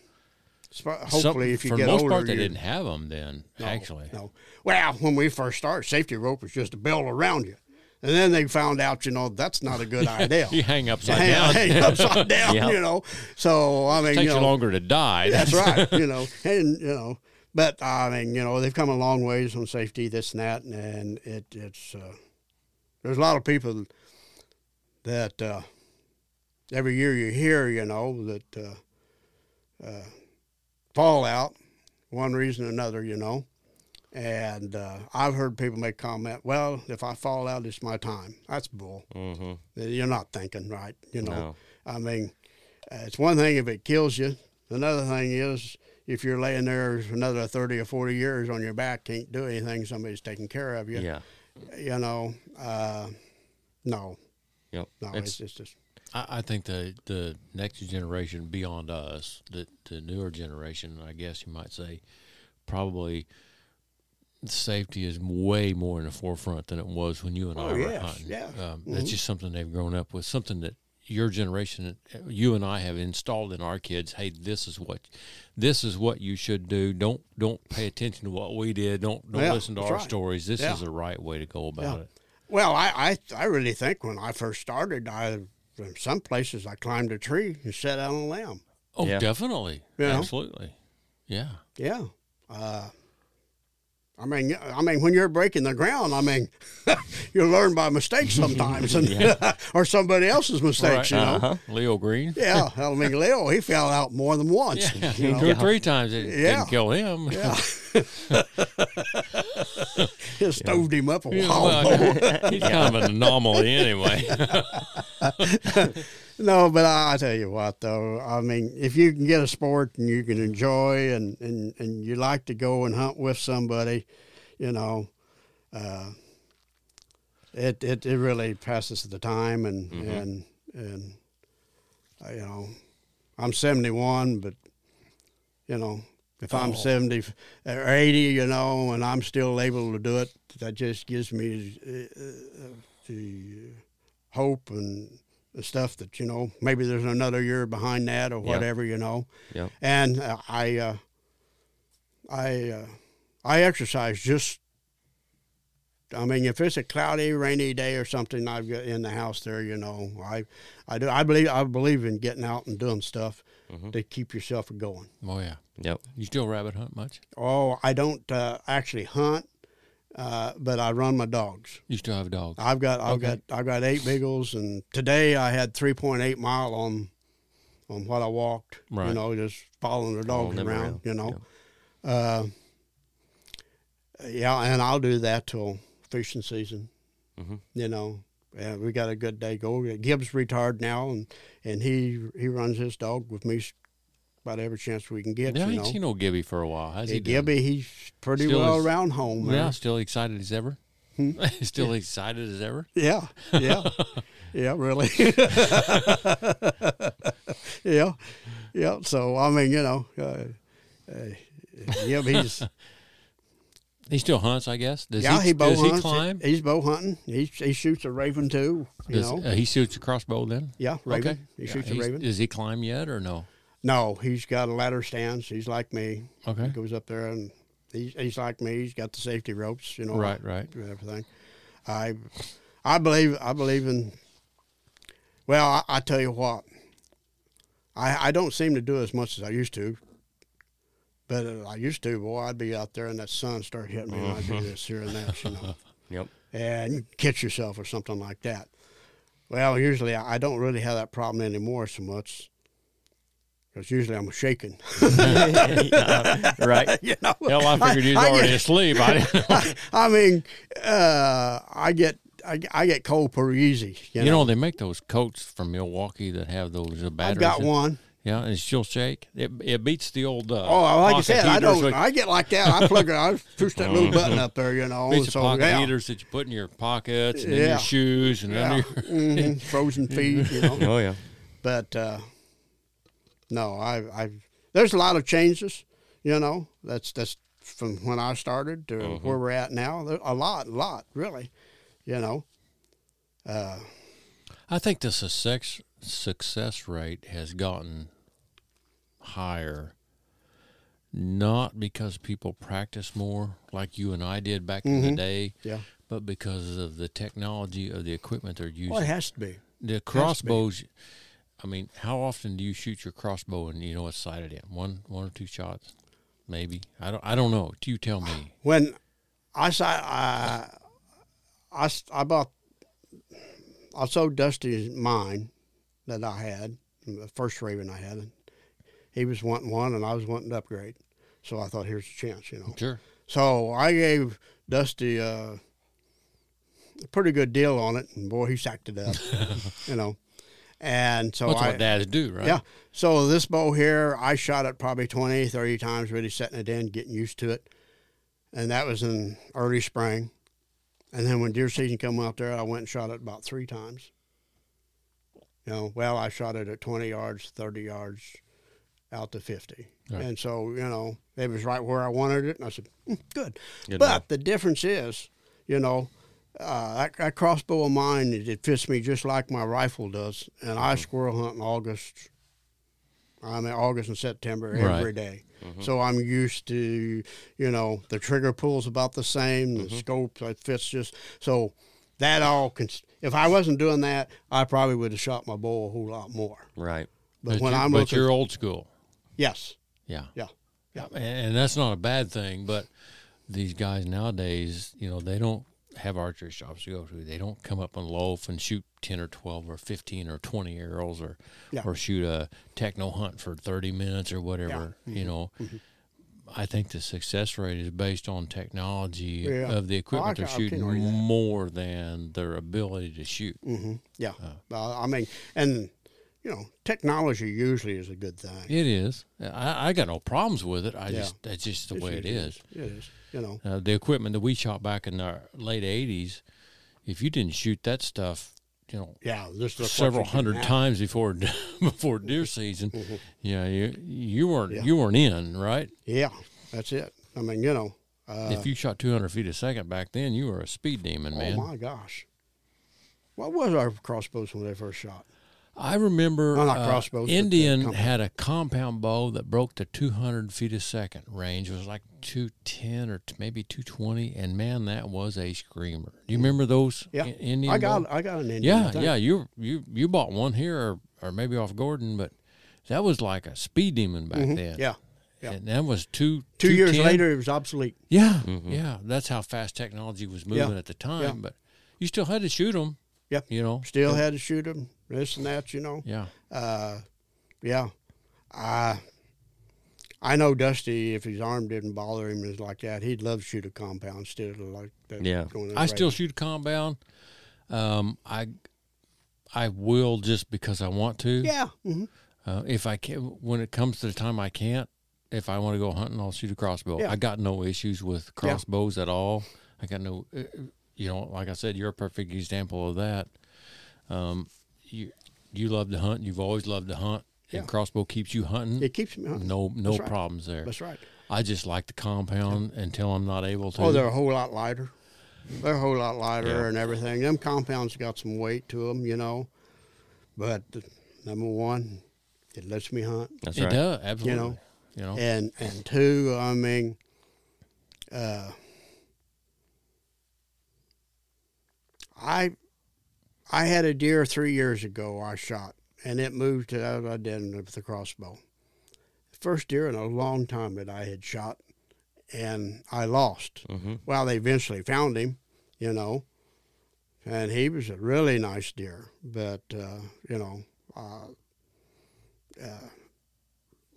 sp- some- hopefully, if you for get the most older, part, they didn't have them then. No, actually, No. Well, when we first started, safety rope was just a belt around you. And then they found out, you know, that's not a good idea. you hang upside hang, down. hang upside down, Yeah. you know. So, I mean, takes you you longer to die. that's right, you know. And, you know, but I mean, you know, they've come a long ways on safety, this and that. And it, it's, uh, there's a lot of people that uh, every year you hear, you know, that uh, uh, fall out, one reason or another, you know. And uh, I've heard people make comment, well, if I fall out, it's my time. That's bull. Mm-hmm. You're not thinking right, you know. No. I mean, uh, it's one thing if it kills you. Another thing is if you're laying there another 30 or 40 years on your back, can't do anything, somebody's taking care of you. Yeah. You know, uh, no, Yep. no, It's- it's, it's just, I, I think the the next generation beyond us, the the newer generation, I guess you might say, probably safety is way more in the forefront than it was when you and I Oh, were yes, hunting. yeah. Um, Mhm. That's just something they've grown up with, something that your generation, you and I have installed in our kids. Hey, this is what this is what you should do. Don't don't pay attention to what we did. Don't don't Yeah, listen to our right. stories. This Yeah. is the right way to go about Yeah. it. well, I, I, I really think when I first started, I, in some places I climbed a tree and sat on a limb. Oh, Yeah. definitely, You know? absolutely, yeah. Yeah. Uh, I mean, I mean, when you're breaking the ground, I mean, you learn by mistakes sometimes, and or somebody else's mistakes. You know. Uh-huh. Leo Green. Yeah, I mean, Leo, he fell out more than once. Yeah, you know? two or three times it Yeah. didn't kill him. Yeah. Just stoved him up a Yeah, while. well, he's kind of an anomaly anyway. No, but I, I tell you what, though, I mean, if you can get a sport and you can enjoy and, and, and you like to go and hunt with somebody, you know, uh, it, it it really passes the time and and and uh, you know, I'm 71, but you know, if I'm Oh. 70 or 80, you know, and I'm still able to do it, that just gives me uh, uh, the hope and the stuff that you know maybe there's another year behind that or Yeah. whatever you know Yeah. and uh, i uh, i uh, i exercise just i mean if it's a cloudy rainy day or something i've got in the house there you know i i do i believe i believe in getting out and doing stuff Mhm. to keep yourself going oh yeah. Yep. You still rabbit hunt much? oh i don't uh, actually hunt uh, but I run my dogs. You still have dogs? I've got I've Okay. got I've got eight beagles, and today I had three point eight mile on on what I walked. Right. You know, just following the dogs around, around, You know. Uh, yeah, and I'll do that till fishing season. Mhm. You know, and we got a good day going. Gibbs retired now, and and he he runs his dog with me s- about every chance we can get. Yeah, I you ain't know, seen no Gibby for a while. How's he Yeah, doing? Gibby, he's pretty Still well is- around home. Yeah, there. still excited as ever. Hmm? still excited as ever. Yeah, yeah, yeah, really. yeah, yeah. So I mean, you know, uh, uh, yeah, he's He still hunts, I guess. Does yeah, he, he bow does he hunts. climb? He's bow hunting. He he shoots a raven too. You Does, know, uh, he shoots a crossbow then? yeah, raven. Okay. He Yeah, shoots a raven. Does he climb yet or no? No, he's got a ladder stance. He's like me. Okay. He goes up there and he's he's like me. He's got the safety ropes. You know, Right, right. everything. I I believe I believe in. Well, I, I tell you what. I I don't seem to do as much as I used to. But I used to, boy. I'd be out there and that sun start hitting me, and I'd do uh-huh. this here and that, you know, Yep. and catch yourself or something like that. Well, usually I I don't really have that problem anymore so much. Because usually I'm shaking. Yeah, right. you know? Hell, I figured he was I already get- asleep. I, I mean, uh, I get I, I get cold pretty easy. You, you know, they make those coats from Milwaukee that have those uh, batteries. I've got in- one. Yeah, and she'll shake. It, it beats the old. Uh, Oh, like I said, I don't. with- I get like that. I plug it. I push that little button up there. You know. beats the pocket yeah, heaters that you put in your pockets and in your shoes and yeah. under your. Mhm, frozen feet. You know. Oh yeah. But uh, no, I I there's a lot of changes. You know, that's that's from when I started to Mm-hmm. where we're at now. A lot, a lot, really. You know. Uh, I think the success success rate has gotten higher, not because people practice more like you and I did back in the Mhm. day, yeah. but because of the technology of the equipment they're using. Well, it has to be. the crossbows. I mean, how often do you shoot your crossbow and you know it's sighted in one, one or two shots, maybe? I don't. I don't know. You tell me. when I saw I bought I sold Dusty mine that I had the first Raven I had. He was wanting one, and I was wanting to upgrade. So I thought, here's a chance, you know. Sure. So I gave Dusty uh, a pretty good deal on it, and boy, he sacked it up, you know. And so That's I, what dads do, right? yeah. So this bow here, I shot it probably 20, 30 times, really setting it in, getting used to it. And that was in early spring. And then when deer season come out there, I went and shot it about three times. You know, well, I shot it at 20 yards, 30 yards, out to 50. Right. And so, you know, it was right where I wanted it. And I said, "Mm, good. Good but enough. the difference is, you know, uh, that, that crossbow of mine, it, it fits me just like my rifle does. And Mm-hmm. I squirrel hunt in August. I'm in August and September every Right. day. Mm-hmm. So I'm used to, you know, the trigger pull's about the same, the Mm-hmm. scope it fits just so that all can. If I wasn't doing that, I probably would have shot my bow a whole lot more. Right. But, But, when you're, I'm but looking, you're old school. yes, Yeah. yeah, yeah. And, and that's not a bad thing, but these guys nowadays, you know, they don't have archery shops to go to. They don't come up and loaf and shoot 10 or 12 or 15 or 20 arrows or Yeah. or shoot a techno hunt for 30 minutes or whatever, you Mm-hmm. know. I think the success rate is based on technology Yeah. of the equipment I they're shooting more than their ability to shoot. hmm yeah. Uh. Uh, I mean, and you know, technology usually is a good thing. It is. I, I got no problems with it. I Yeah. just that's just the It's way it is. It is. You know. Uh, the equipment that we shot back in the late '80s, if you didn't shoot that stuff, you know, Yeah. Just several hundred times before before deer season, yeah, you you weren't Yeah. you weren't in right. Yeah, that's it. I mean, you know. Uh, if you shot 200 feet a second back then, you were a speed demon, man. oh man. my gosh. What was our crossbows when they first shot? I remember Well, not uh, crossbows, but the Indian had a compound bow that broke the 200 feet a second range. It was like 210 or t- maybe 220, and man, that was a screamer. Do you remember those? Yeah. I- Indian. I got bow? I got an Indian. Yeah, I yeah. You you you bought one here, or, or maybe off Gordon, but that was like a speed demon back then. Mm-hmm. Yeah. yeah. and that was two Two years later, it was obsolete. Yeah, Mm-hmm. yeah. That's how fast technology was Yeah. moving at the time. Yeah. But you still had to shoot them. Yeah. You know. Still had to shoot them, this and that, you know. Yeah. Uh, yeah. I I know Dusty. If his arm didn't bother him, is like that. He'd love to shoot a compound instead of like that. Yeah. going in I the still shoot a compound. Um, I I will just because I want to. Yeah. hmm Uh, if I can, when it comes to the time I can't, if I want to go hunting, I'll shoot a crossbow. Yeah. I got no issues with crossbows at all. I got no, uh, you know, like I said, you're a perfect example of that. Um, you you love to hunt. You've always loved to hunt, Yeah. and crossbow keeps you hunting. It keeps me hunting. no no right. problems there. That's right. I just like the compound until I'm not able to. Oh, they're a whole lot lighter. They're a whole lot lighter Yeah. and everything. Them compounds got some weight to them, you know. But number one, it lets me hunt, That's it right. does absolutely. You know, you know, and and two, I mean, uh, I I had a deer three years ago. I shot, and it moved to out. I did with the crossbow. First deer in a long time that I had shot, and I lost. Mm-hmm. Well, they eventually found him, you know, and he was a really nice deer. But uh, you know, uh, uh,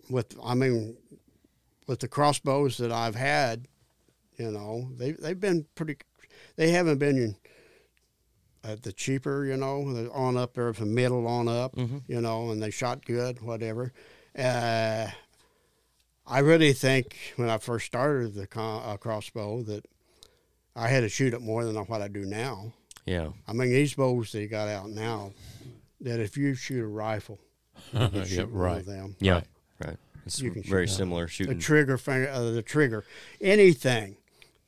with I mean, with the crossbows that I've had, you know, they they've been pretty. They haven't been uh, the cheaper, you know, the on up there from middle on up, Mm-hmm. you know, and they shot good, whatever. Uh, I really think when I first started the con- uh, crossbow that I had to shoot it more than what I do now. Yeah. I mean, these bows they got out now, that if you shoot a rifle, you can shoot one right. of them. Yeah. Right. Right. It's You can very that. similar The shooting. trigger finger, uh, the trigger, anything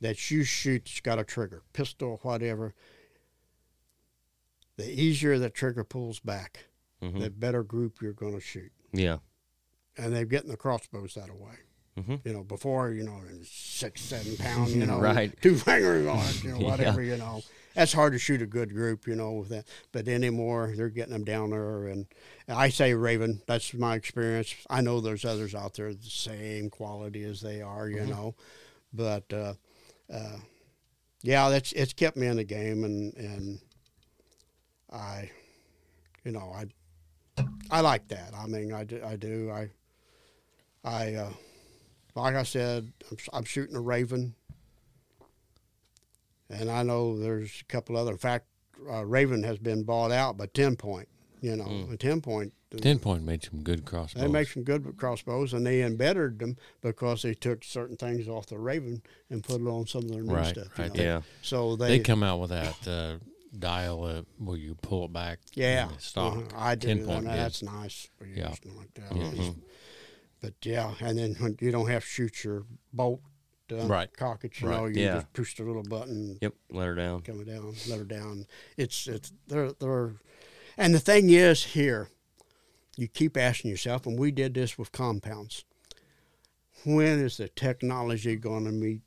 that you shoot that's got a trigger, pistol, whatever. The easier the trigger pulls back, Mhm. the better group you're going to shoot. Yeah. And they're getting the crossbows out that way. Mhm. You know, before you know, six, seven pound, you know, Right. two fingers on it, you know, Yeah. whatever, you know. That's hard to shoot a good group, you know, with that. But anymore, they're getting them down there, and I say Raven. That's my experience. I know there's others out there the same quality as they are, you know, but uh, uh, yeah, that's it's kept me in the game, and and I, you know, I I like that. I mean, I do, I do. I I uh, like I said, I'm, I'm shooting a Raven, and I know there's a couple other. In fact, uh, Raven has been bought out by TenPoint. You know, Mm. TenPoint. Ten point made some good crossbows. They make some good crossbows, and they embedded them because they took certain things off the Raven and put it on some of their new Right, stuff. right. know. Yeah. So they they, come out with that uh, dial it where you pull it back. yeah, and it's stock. uh-huh. I do. that. point did. That's nice. for you, Yeah. like that. Mhm. But yeah, and then when you don't have to shoot your bolt, uh, Right. cock it. You Right. know, you Yeah. just push the little button. Yep. Let her down. coming down, let her down. It's it's they're they're, and the thing is here, you keep asking yourself, and we did this with compounds. When is the technology going to meet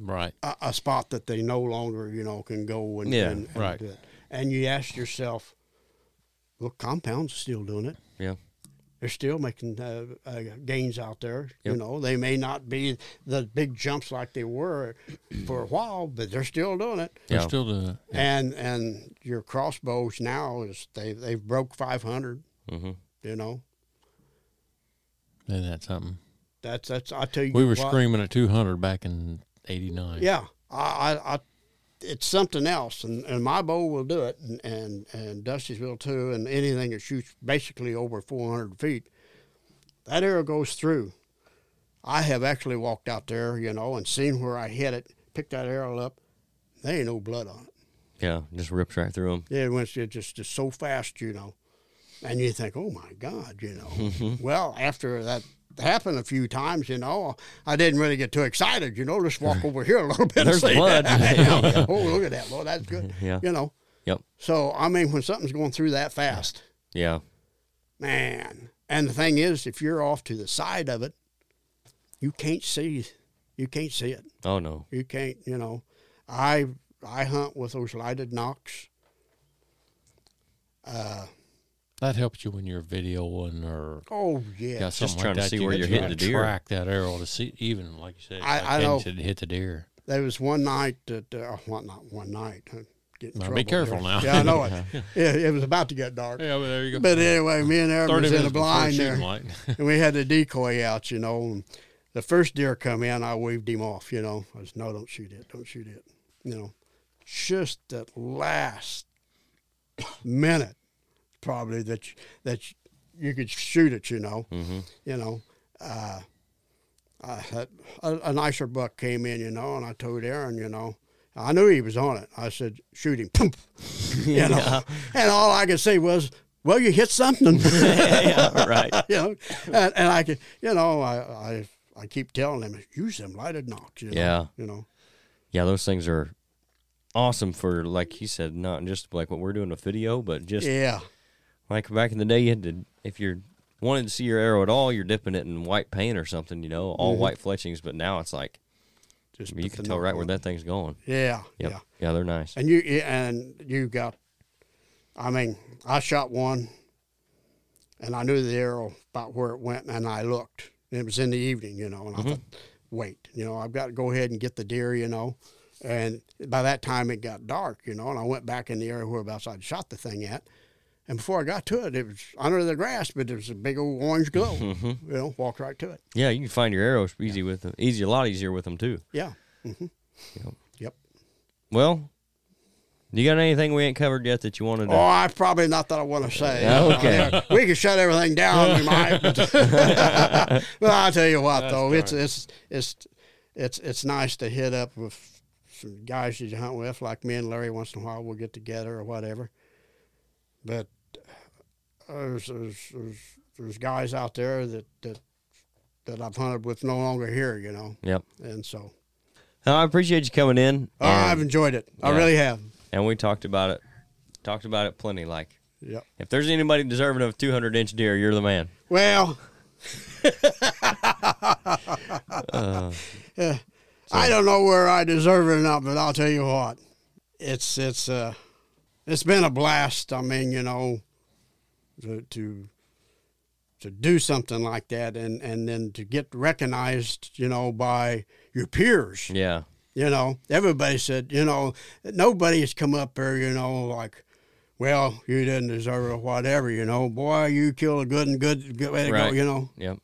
Right. a, a spot that they no longer you know can go and Yeah, and, and right. do it? And you ask yourself, well, compounds are still doing it. Yeah. They're still making uh, uh, gains out there. You know, they may not be the big jumps like they were for a while, but they're still doing it. They're Yeah. still doing it. Yeah. And and your crossbows now is they they've broke five hundred. Mm-hmm. You know, Isn't that something? that's that's I tell you. We were what, screaming at 200 back in 89. Yeah, I, I, I it's something else, and, and my bow will do it, and, and and Dusty's will too, and anything that shoots basically over four hundred feet, that arrow goes through. I have actually walked out there, you know, and seen where I hit it, picked that arrow up. There ain't no blood on it. Yeah. Just rips right through them. Yeah, it went it just just so fast, you know, and you think, oh my God, you know. well, after that happened a few times, you know, I didn't really get too excited. You know, let's walk over here a little bit. and There's blood. oh, look at that, Lord, that's good. Yeah. You know. Yep. So I mean, when something's going through that fast, Yeah. man. And the thing is, if you're off to the side of it, you can't see. You can't see it. Oh no. You can't. You know, I I hunt with those lighted nocks. Uh, That helps you when you're videoing or oh yeah. got something trying like to see you where you're hitting to the deer. Track that arrow to see, even like you said, I- like I know. said, hit the deer. There was one night that, uh, well, not one night, a get in Well, be careful there. now. Yeah, I know it. yeah, it was about to get dark. Yeah, but there you go. But anyway, me and Aaron was in a blind there, and we had the decoy out, you know. And the first deer come in, I waved him off, you know. I said, "No, don't shoot it, don't shoot it," you know. Just that last minute, probably that you, that you, could shoot it, you know, Mm-hmm. you know. Uh, I had, a, a nicer buck came in, you know, and I told Aaron, you know, I knew he was on it. I said, "Shoot him!" You know, and all I could say was, "Well, you hit something." yeah, right. you know, and, and I could, you know, I, I I keep telling them use them lighted nocks. You know, Yeah. you know, Yeah, those things are awesome for, like he said, not just like what we're doing with video, but just yeah, like back in the day, you had to, if you're wanting to see your arrow at all, you're dipping it in white paint or something, you know, all mm-hmm. white fletchings. But now it's like, just you can tell right where that thing's going. Yeah, Yep. yeah, Yeah, they're nice. and you and you got, I mean, I shot one, and I knew the arrow about where it went, and I looked. And it was in the evening, you know, and I mm-hmm. thought, wait, you know, I've got to go ahead and get the deer, you know. And by that time it got dark, you know, and I went back in the area whereabouts I'd shot the thing at. And before I got to it, it was under the grass, but there was a big old orange glow. You know, walked right to it. Yeah, you can find your arrows easy with them. Easy, a lot easier with them too. Yeah. Mm-hmm. Yep. Well, you got anything we ain't covered yet that you wanted to? Oh, I probably not that I want to say. Yeah, okay. we could shut everything down. We might. But, but I'll tell you what, though, it's it's it's it's it's nice to hit up with some guys that you hunt with, like me and Larry. Once in a while, we'll get together or whatever. But there's there's there's, there's guys out there that that that I've hunted with no longer here, you know, Yep. and so I appreciate you coming in. oh, I've enjoyed it. I really have. and we talked about it. Talked about it plenty. Like, Yep. if there's anybody deserving of a 200 inch deer, you're the man. Well, Uh, Yeah. I don't know where I deserve it or not, but I'll tell you what, it's it's uh, it's been a blast. I mean, you know, to to, to do something like that, and and then to get recognized, you know, by your peers. yeah. You know, everybody said, you know, nobody has come up there, you know, like. Well, you didn't deserve it, or whatever, you know. Boy, you killed a good and good, good way to Right. go, you know. Yep.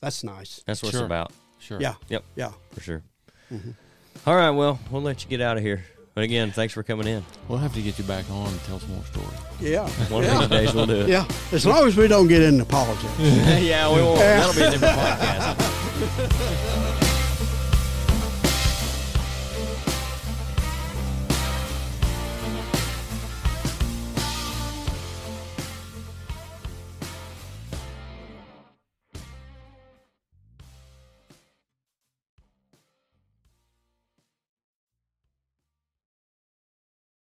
That's nice. That's what it's about. Sure. Yeah, Yep. yeah. For sure. Mm-hmm. All right. Well, we'll let you get out of here. But again, thanks for coming in. We'll have to get you back on and tell some more stories. Yeah. One yeah. of these days we'll do it. Yeah, as long as we don't get into politics. yeah, we won't. That'll be a different podcast.